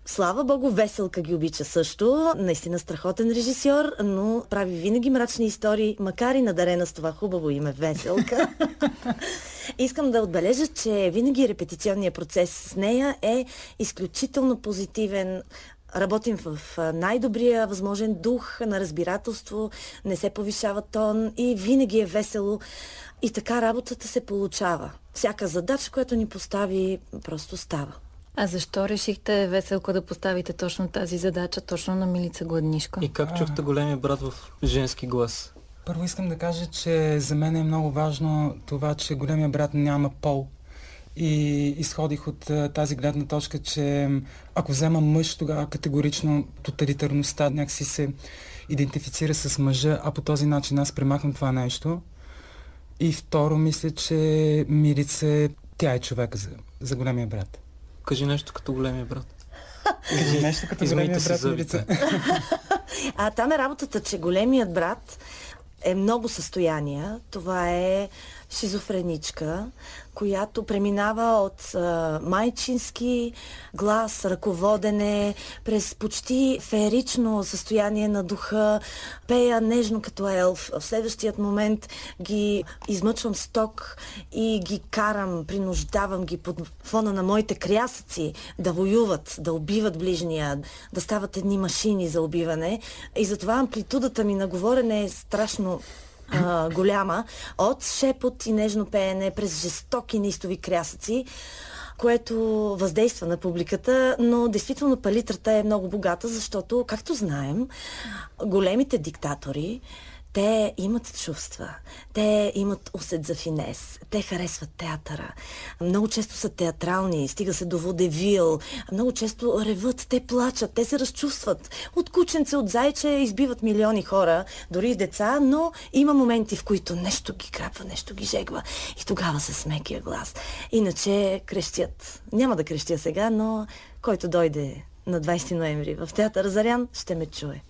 Слава Богу, Веселка ги обича също. Наистина страхотен режисьор, но прави винаги мрачни истории, макар и надарена с това хубаво име Веселка. Искам да отбележа, че винаги репетиционният процес с нея е изключително позитивен. Работим в най-добрия възможен дух на разбирателство, не се повишава тон и винаги е весело. И така работата се получава. Всяка задача, която ни постави, просто става. А защо решихте веселко да поставите точно тази задача, точно на Милица Гладнишко? И как чухте големия брат в женски глас? Първо искам да кажа, че за мен е много важно това, че големия брат няма пол. И изходих от тази гледна точка, че ако взема мъж, тогава категорично тоталитарността някакси се идентифицира с мъжа, а по този начин аз премахвам това нещо. И второ, мисля, че Мирица, тя е човек за, за големия брат. Кажи нещо като големия брат. Кажи нещо като големия брат, Мирица. а там е работата, че големият брат е много състояния. Това е шизофреничка, която преминава от а, майчински глас, ръководене, през почти феерично състояние на духа, пея нежно като елф. В следващият момент ги измъчвам сток и ги карам, принуждавам ги под фона на моите крясъци да воюват, да убиват ближния, да стават едни машини за убиване. И затова амплитудата ми на говорене е страшно а, голяма, от шепот и нежно пеене през жестоки неистови крясъци, което въздейства на публиката, но действително палитрата е много богата, защото, както знаем, големите диктатори те имат чувства, те имат усет за финес, те харесват театъра. Много често са театрални, стига се до водевил, много често реват, те плачат, те се разчувстват. От кученце, от зайче избиват милиони хора, дори и деца, но има моменти, в които нещо ги крапва, нещо ги жегва и тогава се смекия глас. Иначе крещят. Няма да крещя сега, но който дойде на 20 ноември в театър Зарян ще ме чуе.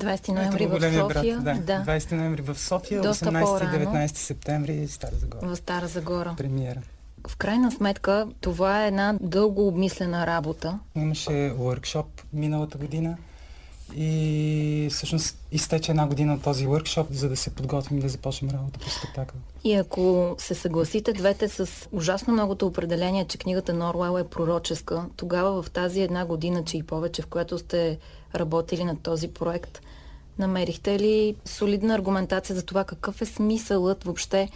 20 ноември в София. Брат, да. да. 20 ноември в София, Доста 18 19 септември в Стара Загора. В Стара Загора. Премиера. В крайна сметка, това е една дълго обмислена работа. Имаше workshop миналата година и всъщност изтече една година от този workshop, за да се подготвим да започнем работа по спектакъл. И ако се съгласите двете с ужасно многото определение, че книгата на Орвел е пророческа, тогава в тази една година, че и повече, в която сте работили над този проект, намерихте ли солидна аргументация за това какъв е смисълът въобще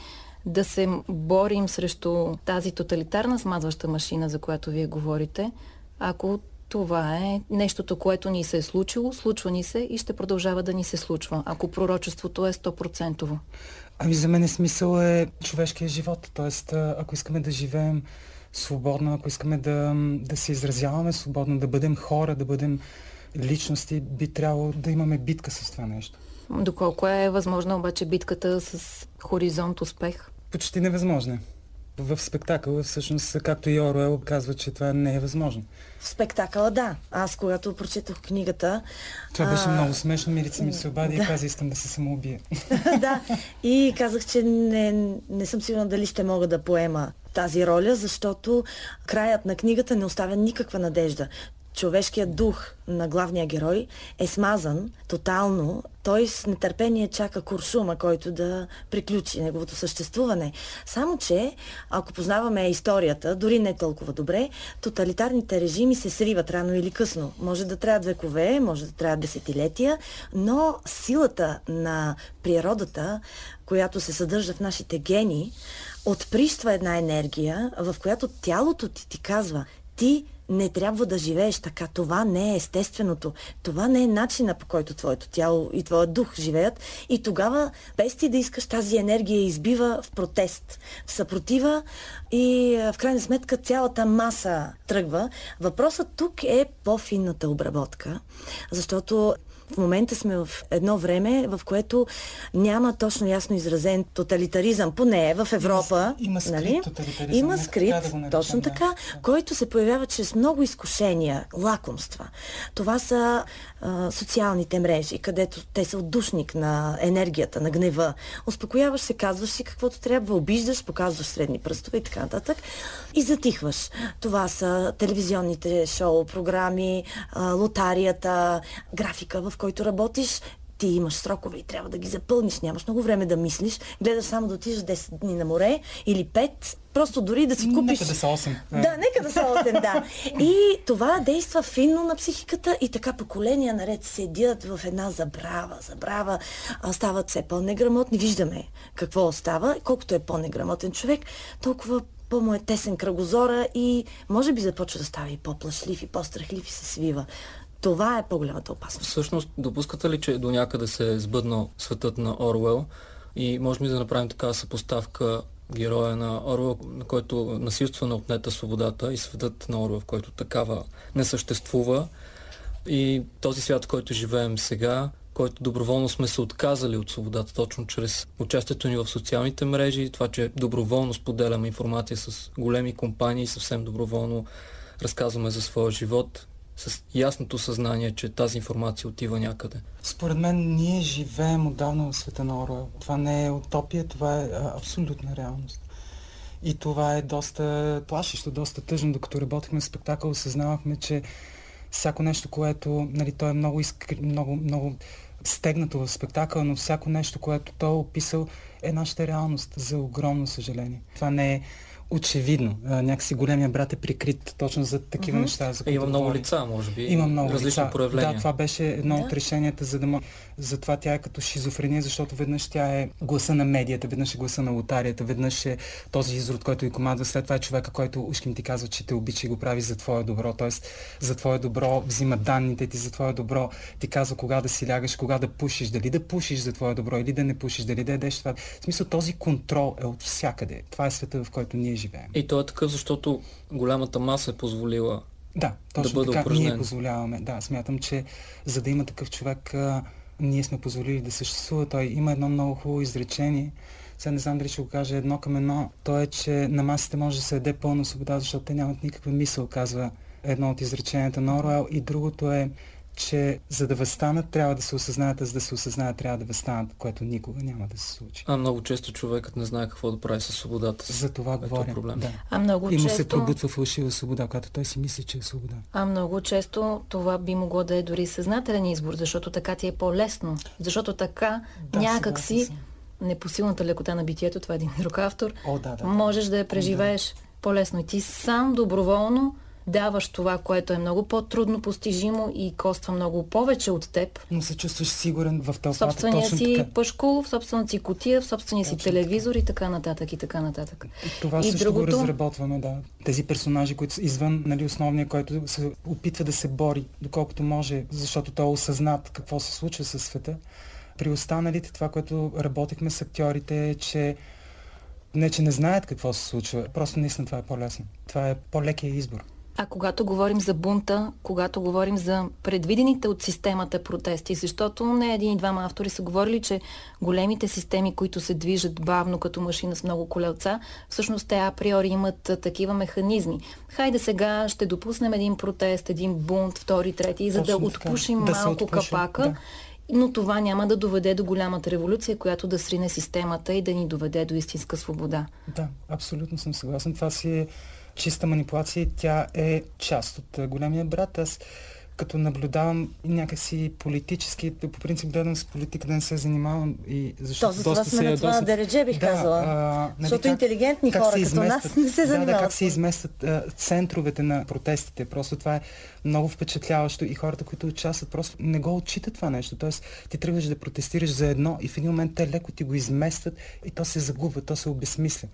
да се борим срещу тази тоталитарна смазваща машина, за която вие говорите, ако това е нещото, което ни се е случило, случва ни се и ще продължава да ни се случва, ако пророчеството е 100%. Ами за мен е смисъл е човешкия живот. Тоест, ако искаме да живеем свободно, ако искаме да, да се изразяваме свободно, да бъдем хора, да бъдем личности, би трябвало да имаме битка с това нещо. Доколко е възможна обаче битката с хоризонт успех? Почти невъзможна в спектакъла, всъщност, както и Оруел казва, че това не е възможно. В спектакъла, да. Аз, когато прочетох книгата... Това беше а... много смешно. Мирица ми се обади да. и каза, искам да се самоубие. да. И казах, че не, не съм сигурна дали ще мога да поема тази роля, защото краят на книгата не оставя никаква надежда човешкият дух на главния герой е смазан тотално. Той с нетърпение чака куршума, който да приключи неговото съществуване. Само, че ако познаваме историята, дори не толкова добре, тоталитарните режими се сриват рано или късно. Може да трябва векове, може да трябва десетилетия, но силата на природата, която се съдържа в нашите гени, отприщва една енергия, в която тялото ти ти казва, ти не трябва да живееш така. Това не е естественото. Това не е начина по който твоето тяло и твоят дух живеят. И тогава, без ти да искаш, тази енергия избива в протест, в съпротива и в крайна сметка цялата маса тръгва. Въпросът тук е по-финната обработка, защото В момента сме в едно време, в което няма точно ясно изразен тоталитаризъм, поне в Европа. Има, има скрит нали? тоталитаризъм. Има скрит, така да го наречем, точно да. така, който се появява чрез много изкушения, лакомства. Това са а, социалните мрежи, където те са отдушник на енергията, на гнева. Успокояваш се, казваш си каквото трябва, обиждаш, показваш средни пръстове и така нататък. И затихваш. Това са телевизионните шоу, програми, лотарията, графика, в който работиш ти имаш срокове и трябва да ги запълниш, нямаш много време да мислиш, гледаш само да отидеш 10 дни на море или 5, просто дори да си купиш... Нека да са 8. Да, нека да са 8, да. И това действа финно на психиката и така поколения наред седят в една забрава. Забрава стават все по-неграмотни. Виждаме какво остава. Колкото е по-неграмотен човек, толкова по-му е тесен кръгозора и може би започва да става и по-плашлив и по-страхлив и се свива. Това е по-голямата опасност. Всъщност, допускате ли, че до някъде се е сбъднал светът на Орвел и може ли да направим такава съпоставка героя на Орвел, на който насилствено отнета свободата и светът на Орвел, в който такава не съществува и този свят, в който живеем сега, който доброволно сме се отказали от свободата, точно чрез участието ни в социалните мрежи, това, че доброволно споделяме информация с големи компании, съвсем доброволно разказваме за своя живот, с ясното съзнание, че тази информация отива някъде. Според мен ние живеем отдавна в света на Оруел. Това не е утопия, това е а, абсолютна реалност. И това е доста плашещо, доста тъжно. Докато работихме в спектакъл, осъзнавахме, че всяко нещо, което, нали, той е много, искри, много, много стегнато в спектакъл, но всяко нещо, което той е описал, е нашата реалност, за огромно съжаление. Това не е очевидно. А, някакси големия брат е прикрит точно за такива mm-hmm. неща. За Има много лица, може би. Има много различни лица. проявления. Да, това беше едно Да. от решенията, за да може. Затова тя е като шизофрения, защото веднъж тя е гласа на медията, веднъж е гласа на лотарията, веднъж е този изрод, който ви командва, след това е човека, който ушким ти казва, че те обича и го прави за твое добро. Тоест, за твое добро взима данните ти, за твое добро ти казва кога да си лягаш, кога да пушиш, дали да пушиш за твое добро или да не пушиш, дали да ядеш това. В смисъл, този контрол е от всякъде. Това е света, в който ние живеем. И той е такъв, защото голямата маса е позволила Да, точно бъде така. упражнен. Ние позволяваме. Да, смятам, че за да има такъв човек, а, ние сме позволили да съществува. Той има едно много хубаво изречение. Сега не знам дали ще го кажа едно към едно. То е, че на масите може да се яде пълна свобода, защото те нямат никаква мисъл, казва едно от изреченията на Оруел. И другото е, че за да възстанат, трябва да се осъзнаят, а за да се осъзнаят, трябва да възстанат, което никога няма да се случи. А много често човекът не знае какво да прави с свободата. За това е говоря. проблем. Да. А много И му често... се пробутва фалшива свобода, когато той си мисли, че е свобода. А много често това би могло да е дори съзнателен избор, защото така ти е по-лесно. Защото така Да, някак си непосилната лекота на битието, това е един друг автор, О, да, да, да. можеш да я преживееш по-лесно. И ти сам доброволно даваш това, което е много по-трудно постижимо и коства много повече от теб. Но се чувстваш сигурен в тълпата. собствения точно си така. пъшкол, в собствената си котия, в собствения си телевизор и така нататък и така нататък. Това И също другото- го разработваме, да. Тези персонажи, които са извън нали, основния, който се опитва да се бори, доколкото може, защото той е осъзнат какво се случва със света. При останалите това, което работихме с актьорите е, че не, че не знаят какво се случва, просто наистина това е по-лесно. Това е по-лекия избор. А когато говорим за бунта, когато говорим за предвидените от системата протести, защото не един и двама автори са говорили, че големите системи, които се движат бавно като машина с много колелца, всъщност те априори имат такива механизми. Хайде сега ще допуснем един протест, един бунт, втори, трети, за да Точно така. отпушим Да малко отпуши, капака. да. Но това няма да доведе до голямата революция, която да срине системата и да ни доведе до истинска свобода. Да, абсолютно съм съгласен. Това си е чиста манипулация тя е част от а, големия брат. Аз като наблюдавам някакси политически, по принцип гледам с политика да не се занимавам и защото То за това доста сме на това ядосвам. дередже, бих да, казала. А, нали, Защото интелигентни хора се като нас не се Да, да, занимават как се това. изместват а, центровете на протестите. Просто това е много впечатляващо и хората, които участват, просто не го отчитат това нещо. Тоест, ти тръгваш да протестираш за едно и в един момент те леко ти го изместват и то се загубва, то се обесмисля.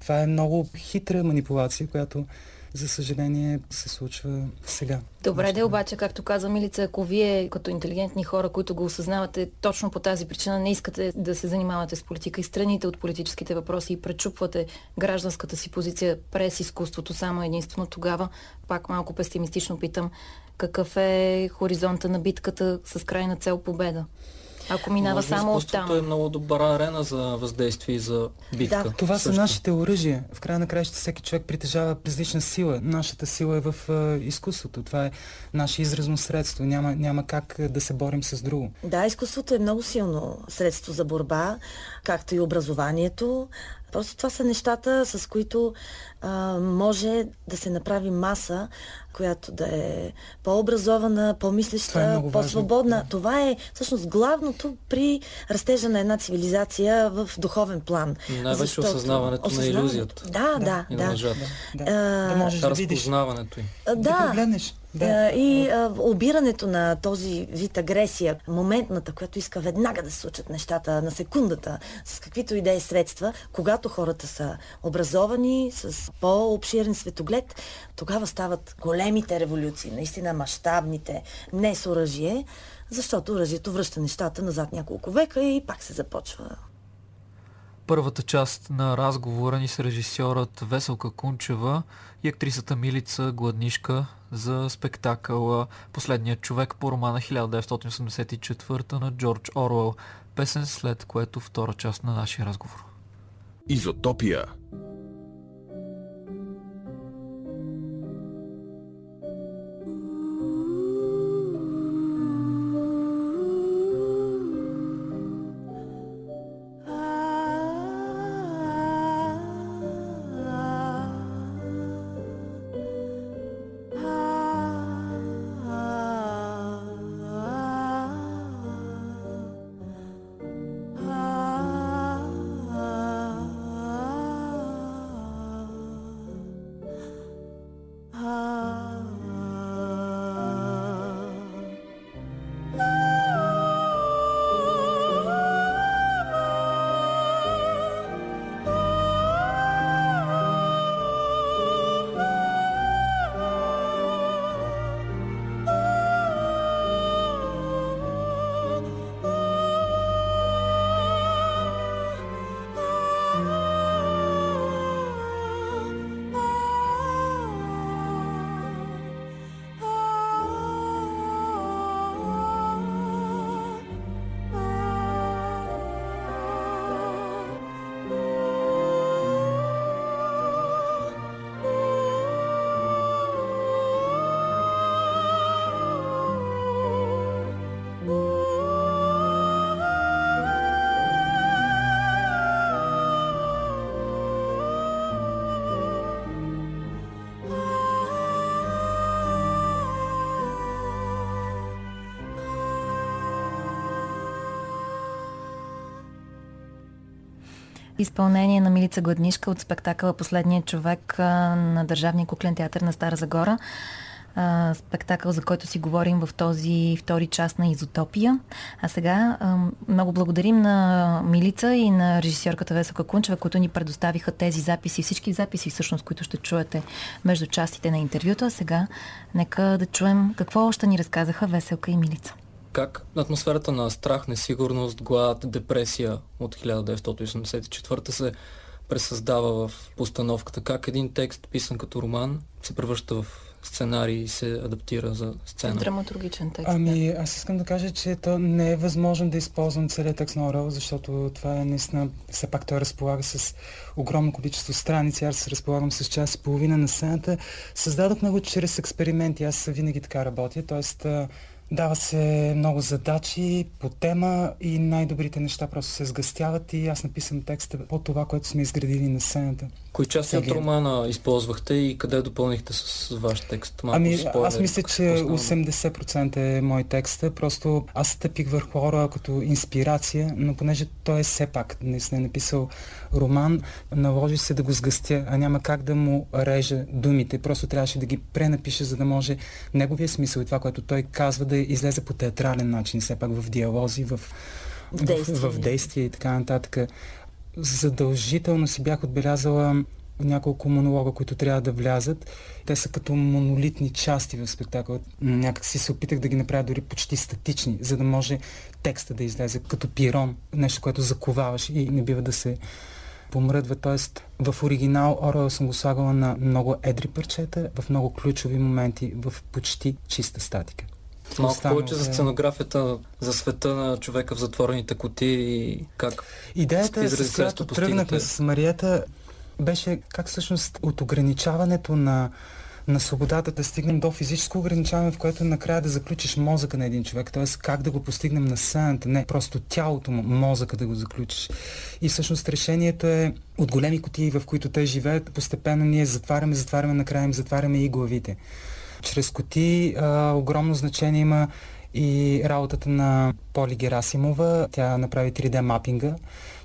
Това е много хитра манипулация, която за съжаление се случва сега. Добре, де обаче, както каза Милица, ако вие като интелигентни хора, които го осъзнавате точно по тази причина, не искате да се занимавате с политика и страните от политическите въпроси и пречупвате гражданската си позиция през изкуството само единствено тогава, пак малко песимистично питам, какъв е хоризонта на битката с крайна цел победа. Ако минава Може само от там. е много добра арена за въздействие и за битка. Да, Това са Също. нашите оръжия. В края на краища всеки човек притежава различна сила. Нашата сила е в е, изкуството. Това е наше изразно средство. Няма, няма как да се борим с друго. Да, изкуството е много силно средство за борба, както и образованието. Просто това са нещата, с които а, може да се направи маса, която да е по-образована, Това е по-мислеща, важно. по-свободна. Да. Това е всъщност главното при растежа на една цивилизация в духовен план. Най-вече Защото- осъзнаването на осъзнаването. илюзията. Да, да, И да. лъжата. Да, А, да можеш да видиш, Разпознаването. А, да, Да, погледнеш. Да. А, И а, обирането на този вид агресия, моментната, която иска веднага да се случат нещата, на секундата, с каквито и да е средства, когато хората са образовани, с по-обширен светоглед, тогава стават големите революции, наистина мащабните, не с оръжие, защото оръжието връща нещата назад няколко века и пак се започва. Първата част на разговора ни с режисьорът Веселка Кунчева и актрисата Милица Гладнишка за спектакъла Последният човек по романа 1984 на Джордж Оруел. Песен след което втора част на нашия разговор. Изотопия. Изпълнение на Милица Гладнишка от спектакъла Последният човек на Държавния куклен театър на Стара Загора. Спектакъл, за който си говорим в този втори част на Изотопия. А сега много благодарим на Милица и на режисьорката Веселка Кунчева, които ни предоставиха тези записи, всички записи всъщност, които ще чуете между частите на интервюто. А сега нека да чуем какво още ни разказаха Веселка и Милица. Как атмосферата на страх, несигурност, глад, депресия от 1984 се пресъздава в постановката? Как един текст, писан като роман, се превръща в сценарий и се адаптира за сцена? Драматургичен текст. Ами, аз искам да кажа, че то не е възможно да използвам целият текст на Орел, защото това е наистина, все пак той разполага с огромно количество страници, аз разполагам с час и половина на сцената. Създадохме го чрез експерименти, аз винаги така работя, т.е. Дава се много задачи по тема и най-добрите неща просто се сгъстяват и аз написам текста по това, което сме изградили на сцената. Кои части от романа използвахте и къде допълнихте с ваш текст? Малко Ами, спойлери, аз мисля, че става? 80% е мой текст. Просто аз стъпих върху Орла като инспирация, но понеже той е все пак наистина е написал роман, наложи се да го сгъстя, а няма как да му реже думите. Просто трябваше да ги пренапиша, за да може неговия смисъл и това, което той казва, да излезе по театрален начин, все пак в диалози, в, В действие. в, в действие и така нататък. Задължително си бях отбелязала няколко монолога, които трябва да влязат. Те са като монолитни части в спектакъл. Някак си се опитах да ги направя дори почти статични, за да може текста да излезе като пирон, нещо, което заковаваш и не бива да се помръдва. Тоест, в оригинал Оруел съм го слагала на много едри парчета, в много ключови моменти, в почти чиста статика. Малко повече за сценографията, за света на човека в затворените кутии и как Идеята, с която тръгнахме с Марията, беше как всъщност от ограничаването на на свободата да стигнем до физическо ограничаване, в което накрая да заключиш мозъка на един човек. Т.е. как да го постигнем на сцената, не просто тялото му, мозъка да го заключиш. И всъщност решението е от големи кутии, в които те живеят, постепенно ние затваряме, затваряме, накрая им затваряме и главите. Чрез кутии а, огромно значение има и работата на Поли Герасимова. Тя направи 3D мапинга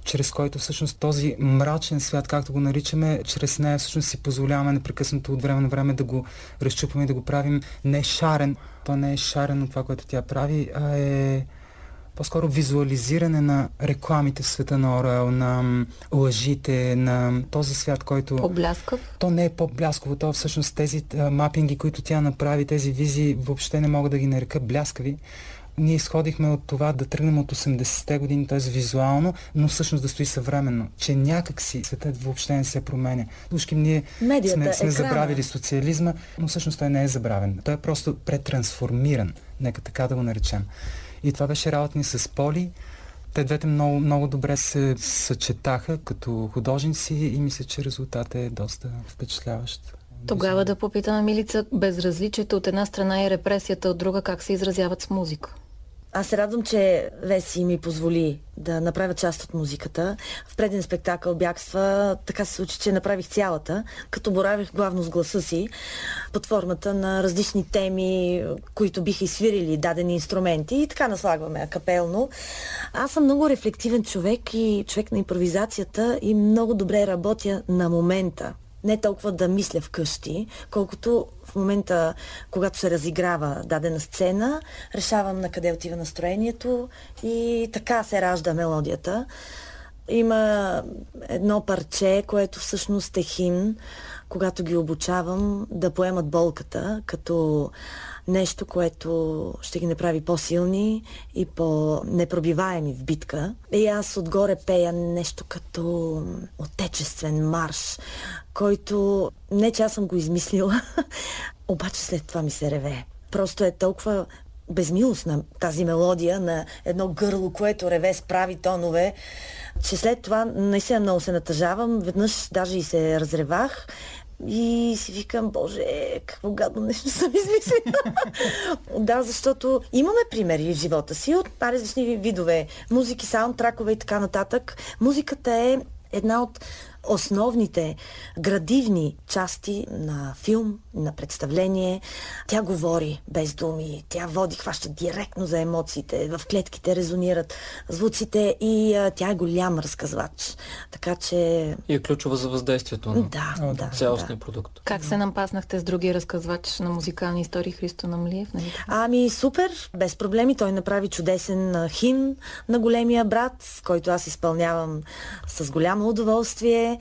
чрез който всъщност този мрачен свят, както го наричаме, чрез нея всъщност си позволяваме непрекъснато от време на време да го разчупваме и да го правим не шарен. То не е шарен от това, което тя прави, а е по-скоро визуализиране на рекламите в света на Орел, на лъжите, на този свят, който... По-бляскав? То не е по-блясково, то всъщност тези мапинги, които тя направи, тези визии, въобще не мога да ги нарека бляскави ние изходихме от това да тръгнем от 80-те години, т.е. визуално, но всъщност да стои съвременно, че някак си светът въобще не се променя. Душки, ние Медията, сме, сме забравили социализма, но всъщност той не е забравен. Той е просто претрансформиран, нека така да го наречем. И това беше работа ни с Поли. Те двете много, много добре се съчетаха като художници и мисля, че резултатът е доста впечатляващ. Тогава да попитаме Милица, безразличието от една страна и репресията от друга, как се изразяват с музика? Аз се радвам, че Веси ми позволи да направя част от музиката. В преден спектакъл бягства, така се случи, че направих цялата, като боравих главно с гласа си, под формата на различни теми, които биха изсвирили дадени инструменти и така наслагваме акапелно. Аз съм много рефлективен човек и човек на импровизацията и много добре работя на момента не толкова да мисля вкъщи, колкото в момента, когато се разиграва дадена сцена, решавам на къде отива настроението и така се ражда мелодията. Има едно парче, което всъщност е химн, когато ги обучавам да поемат болката, като нещо, което ще ги направи по-силни и по-непробиваеми в битка. И аз отгоре пея нещо като отечествен марш, който не че аз съм го измислила, обаче след това ми се реве. Просто е толкова безмилостна тази мелодия на едно гърло, което реве с прави тонове, че след това наистина много се натъжавам. Веднъж даже и се разревах и си викам, боже, какво гадно нещо съм измислила. да, защото имаме примери в живота си от различни видове музики, саундтракове и така нататък. Музиката е една от основните градивни части на филм, на представление. Тя говори без думи, тя води, хваща директно за емоциите, в клетките резонират звуците и а, тя е голям разказвач. Така че... И е ключова за въздействието на да, да, цялостния да. продукт. Как се напаснахте с други разказвач на музикални истории Христо Намлиев? Нали? Ами супер, без проблеми. Той направи чудесен химн на големия брат, който аз изпълнявам с голямо удоволствие.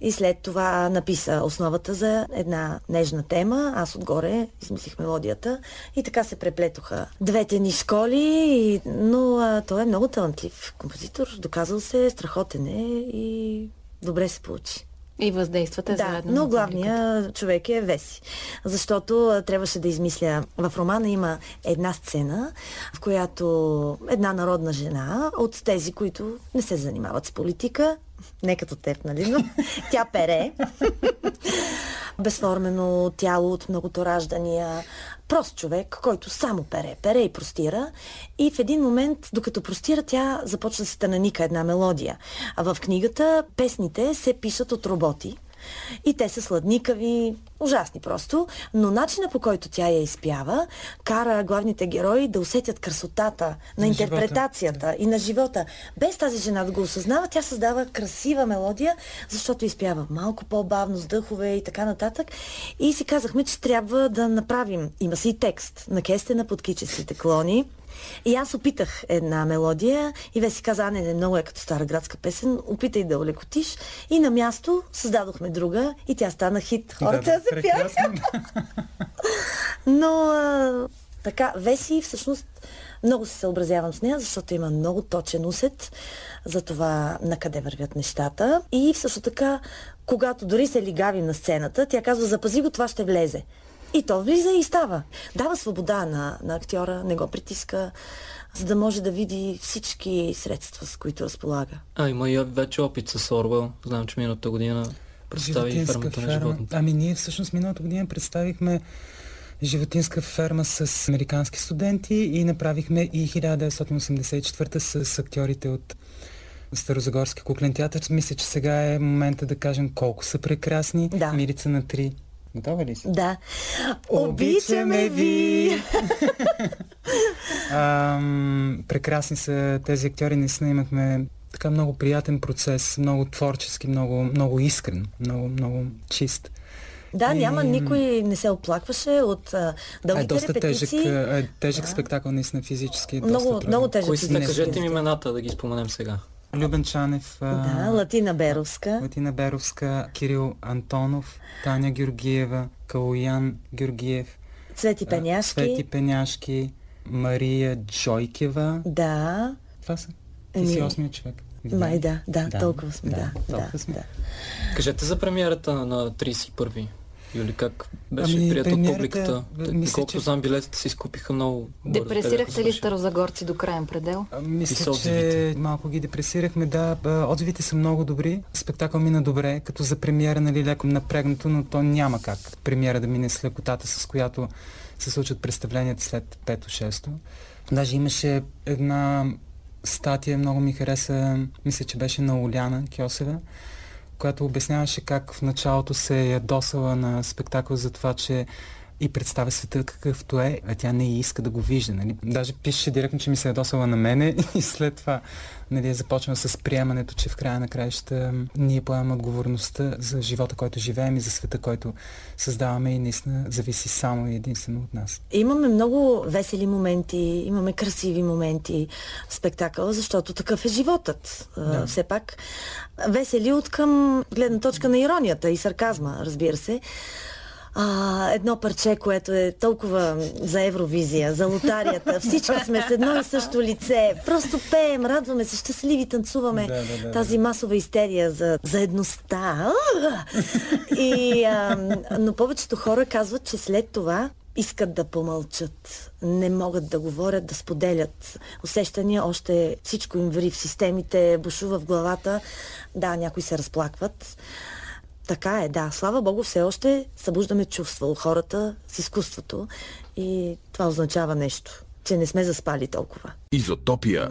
И след това написа основата за една нежна тема. Аз отгоре измислих мелодията и така се преплетоха двете ни школи, но а, той е много талантлив композитор, доказал се, страхотен е и добре се получи. И въздействате да, заедно. но главният човек е Веси. Защото а, трябваше да измисля. В романа има една сцена, в която една народна жена от тези, които не се занимават с политика, не като теб, нали, но тя пере. Безформено тяло от многото раждания. Прост човек, който само пере, пере и простира. И в един момент, докато простира, тя започва да се тананика една мелодия. А в книгата песните се пишат от роботи. И те са сладникави, ужасни просто, но начина по който тя я изпява, кара главните герои да усетят красотата на, интерпретацията живота. и на живота. Без тази жена да го осъзнава, тя създава красива мелодия, защото изпява малко по-бавно, с дъхове и така нататък. И си казахме, че трябва да направим. Има си и текст на кесте на подкическите клони и аз опитах една мелодия и Веси каза, а не, не, много е като стара градска песен, опитай да олекотиш. И на място създадохме друга и тя стана хит. Хората да, да, се пяха. Но а, Така, Веси всъщност много се съобразявам с нея, защото има много точен усет за това на къде вървят нещата. И също така, когато дори се лигавим на сцената, тя казва, запази го, това ще влезе. И то влиза и става. Дава свобода на, на актьора, не го притиска, за да може да види всички средства, с които разполага. А, има и вече опит с Орвел. Знам, че миналата година представи фермата на ферма. животните. Ами ние всъщност миналата година представихме животинска ферма с американски студенти и направихме и 1984 с актьорите от Старозагорски куклен театър. Мисля, че сега е момента да кажем колко са прекрасни. Да. Мирица на три. Готова ли си? Да. Обичаме ви! Ам, прекрасни са тези актьори. Наистина имахме така много приятен процес, много творчески, много, много искрен, много, много чист. Да, И- няма, никой не се оплакваше от а, е дългите доста тежък, репетиции. а, е тежък спектакъл, наистина физически. е доста Много, много тежък. Кои са? Кажете ми имената, да ги споменем сега. Любен Чанев, Да, Латина Беровска. Латина Беровска, Кирил Антонов, Таня Георгиева, Калоян Георгиев, Цвети Пеняшки. Свети Пеняшки, Мария Джойкева. Да. Това са. Ти си Еми, осмият човек. Май да, да, Да, толкова сме, да, да. Да, толкова сме. да. Кажете за премиерата на 31 юли, как беше Ами, прият от публиката? мисля, Колкото че- знам, билетите се изкупиха много Депресирахте ли старозагорци до крайен предел? А, И Мисля, че отзивите. малко ги депресирахме, да. Отзивите са много добри. Спектакъл мина добре, като за премиера, нали, леко напрегнато, но то няма как премиера да мине с лекотата, с която се случват представленията след 5-6. Даже имаше една статия, много ми хареса, мисля, че беше на Оляна Кьосева, която обясняваше как в началото се е ядосала на спектакъл за това, че и представя света какъвто е, а тя не иска да го вижда. Нали? Даже пише директно, че ми се е досала на мене и след това нали, започва с приемането, че в края на краища ние поемаме отговорността за живота, който живеем и за света, който създаваме и наистина зависи само и единствено от нас. Имаме много весели моменти, имаме красиви моменти в спектакъла, защото такъв е животът. Да. Все пак весели от към гледна точка на иронията и сарказма, разбира се. А, едно парче, което е толкова за Евровизия, за лотарията. Всички сме с едно и също лице. Просто пеем, радваме се, щастливи, танцуваме. Да, да, да, тази масова истерия за заедността. И, а, но повечето хора казват, че след това искат да помълчат. Не могат да говорят, да споделят усещания. Още всичко им ври в системите, бушува в главата. Да, някои се разплакват. Така е, да. Слава Богу, все още събуждаме чувства у хората с изкуството. И това означава нещо, че не сме заспали толкова. Изотопия.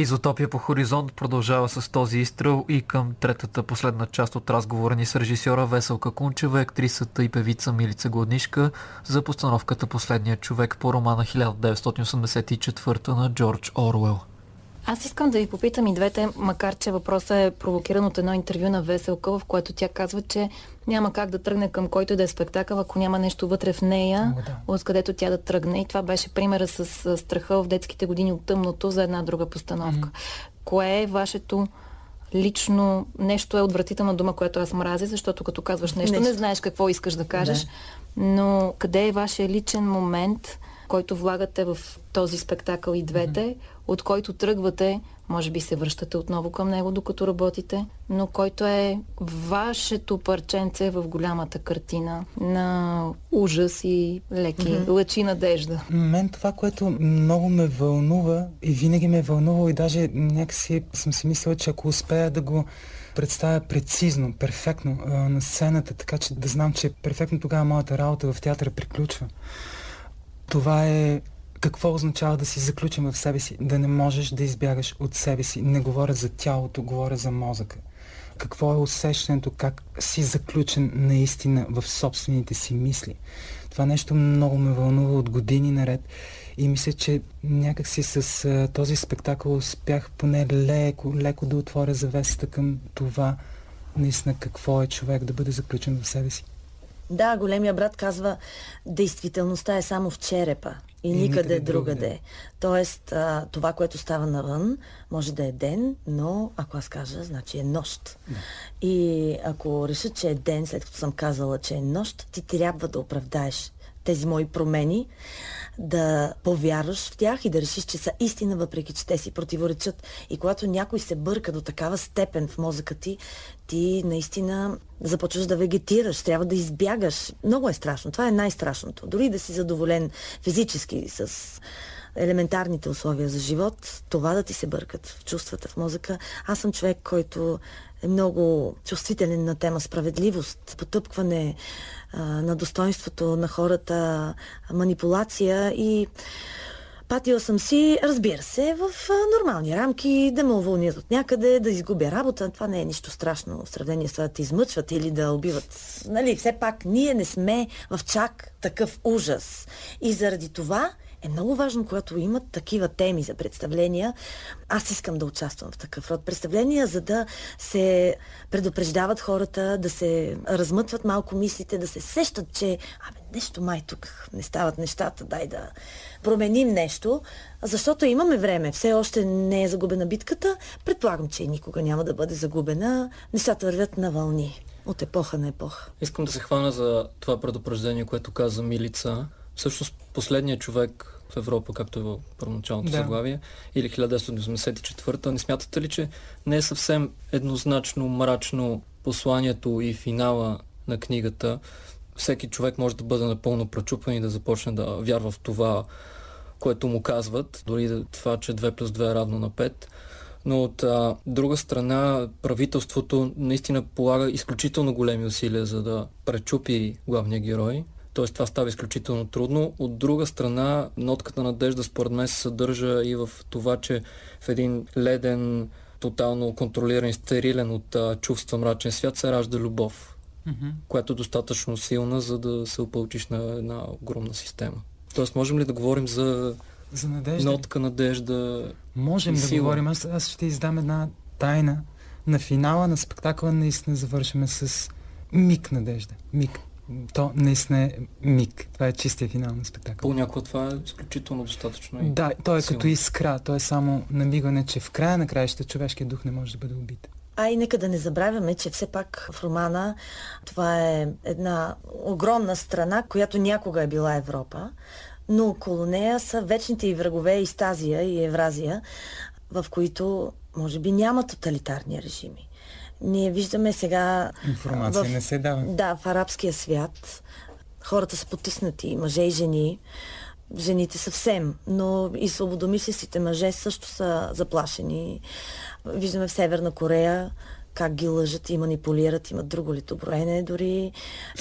Изотопия по хоризонт продължава с този изстрел и към третата последна част от разговора ни с режисьора Веселка Кунчева, актрисата и певица Милица Гладнишка за постановката Последния човек по романа 1984 на Джордж Оруел. Аз искам да ви попитам и двете, макар че въпросът е провокиран от едно интервю на Веселка, в което тя казва, че няма как да тръгне към който и да е спектакъл, ако няма нещо вътре в нея, О, да. откъдето тя да тръгне. И това беше примера с страха в детските години от тъмното за една друга постановка. Кое е вашето лично нещо е отвратителна дума, която аз мразя, защото като казваш нещо, Нещо. не знаеш какво искаш да кажеш. Но къде е вашия личен момент, който влагате в този спектакъл и двете, от който тръгвате, може би се връщате отново към него, докато работите, но който е вашето парченце в голямата картина на ужас и леки лъчи надежда. Мен това, което много ме вълнува и винаги ме е вълнувало и даже някакси съм си мислила, че ако успея да го представя прецизно, перфектно а, на сцената, така че да знам, че перфектно тогава моята работа в театъра приключва. Това е какво означава да си заключен в себе си, да не можеш да избягаш от себе си. Не говоря за тялото, говоря за мозъка. Какво е усещането, как си заключен наистина в собствените си мисли. Това нещо много ме вълнува от години наред и мисля, че някакси с а, този спектакъл успях поне леко, леко да отворя завесата към това наистина какво е човек да бъде заключен в себе си. Да, големия брат казва, действителността е само в черепа и, никъде другаде. Тоест, а, това, което става навън, може да е ден, но ако аз кажа, значи е нощ. И ако реша, че е ден, след като съм казала, че е нощ, ти трябва да оправдаеш тези мои промени, да повярваш в тях и да решиш, че са истина, въпреки че те си противоречат. И когато някой се бърка до такава степен в мозъка ти, ти наистина започваш да вегетираш, трябва да избягаш. Много е страшно. Това е най-страшното. Дори да си задоволен физически с елементарните условия за живот, това да ти се бъркат в чувствата в мозъка. Аз съм човек, който е много чувствителен на тема справедливост, потъпкване а, на достоинството на хората, манипулация и Патила съм си, разбира се, в нормални рамки, да ме уволнят от някъде, да изгубя работа. Това не е нищо страшно в сравнение с това да те измъчват или да убиват. Нали, все пак ние не сме в чак такъв ужас. И заради това е много важно, когато имат такива теми за представления. Аз искам да участвам в такъв род представления, за да се предупреждават хората, да се размътват малко мислите, да се сещат, че абе, нещо май тук не стават нещата, дай да променим нещо, защото имаме време. Все още не е загубена битката. Предполагам, че никога няма да бъде загубена. Нещата вървят на вълни. От епоха на епоха. Искам да се хвана за това предупреждение, което каза Милица. Всъщност последният човек в Европа, както е в първоначалното Да. заглавие, или 1984, не смятате ли, че не е съвсем еднозначно мрачно посланието и финала на книгата? Всеки човек може да бъде напълно пречупен и да започне да вярва в това, което му казват, дори това, че 2 плюс 2 е равно на 5. Но от а, друга страна, правителството наистина полага изключително големи усилия за да пречупи главния герой. Тоест това става изключително трудно. От друга страна, нотката надежда според мен се съдържа и в това, че в един леден, тотално контролиран и стерилен от а, чувства мрачен свят се ражда любов, която е достатъчно силна, за да се опълчиш на една огромна система. Тоест, можем ли да говорим за За надежда. нотка надежда? Можем да говорим. Аз, аз ще издам една тайна. На финала на спектакъла наистина завършваме с миг надежда. Миг. То наистина е миг. Това е чистия финал на спектакъла. Понякога това е изключително достатъчно. и Да, то е силно. като искра. То е само намигане, че в края на краища човешкият дух не може да бъде убит. А и нека да не забравяме, че все пак в романа това е една огромна страна, която някога е била Европа, но около нея са вечните и врагове Истазия и Евразия, в които може би няма тоталитарни режими. Ние виждаме сега... Информация не се дава. Да, в арабския свят хората са потиснати, мъже и жени. Жените съвсем, но и свободомислещите мъже също са заплашени. Виждаме в Северна Корея как ги лъжат и манипулират, имат друго литоброене дори.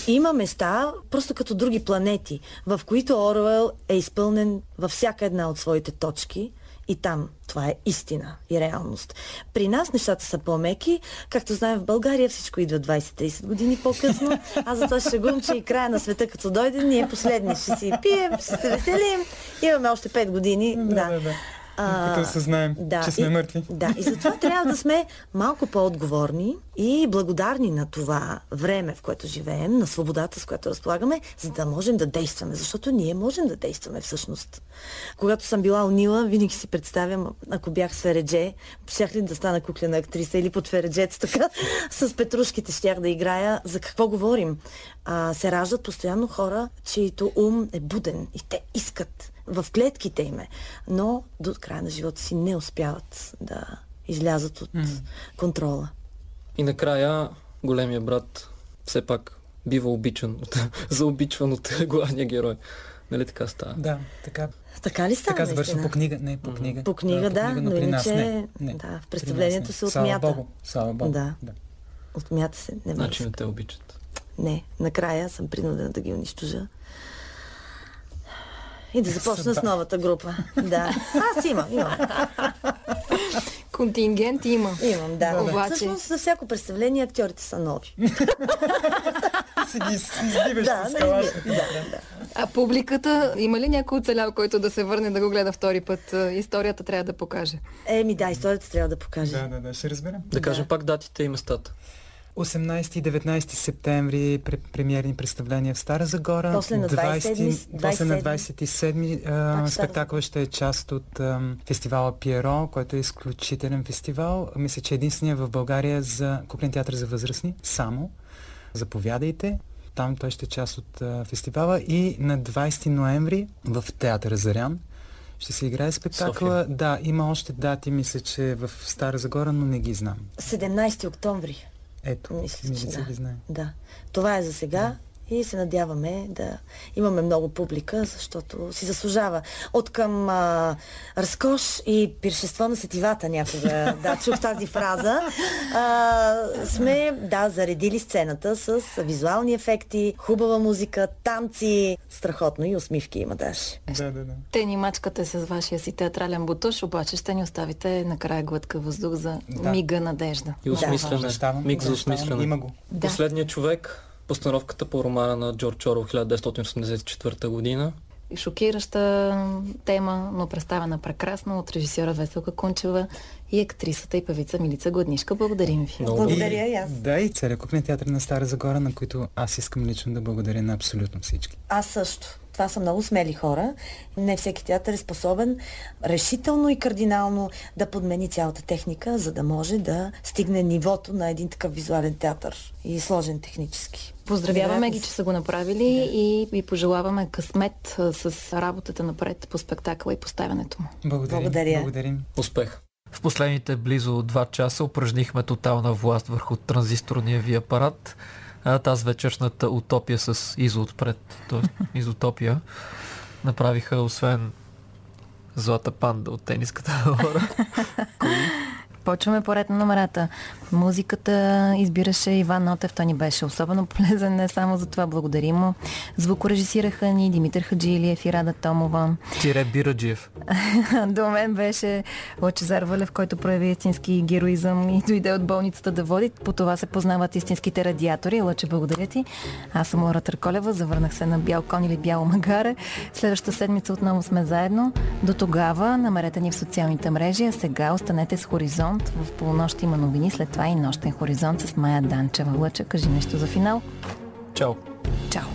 Има места, просто като други планети, в които Оруел е изпълнен във всяка една от своите точки И там това е истина и реалност. При нас нещата са по-меки. Както знаем в България всичко идва 20-30 години по-късно. Аз затова ще шегувам, че и края на света като дойде, ние последни ще си пием, ще се веселим. Имаме още 5 години. Да, да. да. А, като съзнаем, да, че сме и, мъртви. Да, и затова трябва да сме малко по-отговорни и благодарни на това време, в което живеем, на свободата, с която разполагаме, за да можем да действаме. Защото ние можем да действаме всъщност. Когато съм била унила, винаги си представям, ако бях с Фередже, щях ли да стана куклена актриса или под Фереджето, така, с петрушките щях да играя. За какво говорим? А, се раждат постоянно хора, чието ум е буден и те искат в клетките им е, но до края на живота си не успяват да излязат от mm. контрола. И накрая големия брат все пак бива обичан, заобичван от главния герой. Нали така става? Да, така. Така ли става? Така завършва по книга. Не, по книга. По книга, да, по книга, но, но иначе не, не, да, в представлението се отмята. Слава Богу. Слава Богу. Да. да. Отмята се. Не значи не те обичат. Не, накрая съм принудена да ги унищожа. И да започна с новата група. Да. Аз имам, имам. Контингент има. Имам, да. Обаче... Всъщност за всяко представление актьорите са нови. си ги избиваш да, да, да, да. А публиката, има ли някой оцелял, който да се върне да го гледа втори път? Историята трябва да покаже. Еми да, историята трябва да покаже. Да, да, да, ще разберем. Да кажем пак датите и местата. 18 и 19 септември премиерни представления в Стара Загора. После на 20, 20 после на 27 спектакъл ще е част от а, фестивала Пиеро, който е изключителен фестивал. Мисля, че единствения в България за куклен театър за възрастни. Само. Заповядайте. Там той ще е част от а, фестивала. И на 20 ноември в театъра Зарян ще се играе спектакъла. София. Да, има още дати, мисля, че в Стара Загора, но не ги знам. 17 октомври. Ето, мисля, че да. Знае. да. Това е за сега. Да и се надяваме да имаме много публика, защото си заслужава. От към а, разкош и пиршество на сетивата някога, да, чух тази фраза, а, сме, да, заредили сцената с визуални ефекти, хубава музика, танци, страхотно и усмивки има даже. Да, да, да. Те ни мачкате с вашия си театрален бутуш, обаче ще ни оставите накрая глътка въздух за да. мига надежда. И осмислене. Да. Миг за осмислене. Има го. Да. Последният човек постановката по романа на Джордж Орл 1984 година. И шокираща тема, но представена прекрасно от режисьора Веселка Кунчева и актрисата и певица Милица Гладнишка. Благодарим ви. Много. Благодаря и аз. Да, и целият кухня театър на Стара Загора, на които аз искам лично да благодаря на абсолютно всички. Аз също. Това са много смели хора. Не всеки театър е способен решително и кардинално да подмени цялата техника, за да може да стигне нивото на един такъв визуален театър и сложен технически. Поздравяваме ги, че са го направили да. и ви пожелаваме късмет с работата напред по спектакъла и поставянето му. Благодарим. Благодаря. Благодарим. Успех! В последните близо 2 часа упражнихме тотална власт върху транзисторния ви апарат. А тази вечершната утопия с изо отпред, т.е. изотопия, направиха освен Злата панда от тениската хора. Почваме поред на номерата. Музиката избираше Иван Нотев. Той ни беше особено полезен, не само за това. Благодарим му. Звукорежисираха ни Димитър Хаджилиев и Рада Томова. Тире Бираджиев. До мен беше Лачезар Валев, който прояви истински героизъм и дойде от болницата да води. По това се познават истинските радиатори. Лъче, благодаря ти. Аз съм Лора Търколева. Завърнах се на бял кон или бяло магаре. Следващата седмица отново сме заедно. До тогава намерете ни в социалните мрежи, а сега останете с Хоризонт хоризонт. В полунощ има новини, след това и нощен хоризонт с Майя Данчева. Лъча, кажи нещо за финал. Чао. Чао.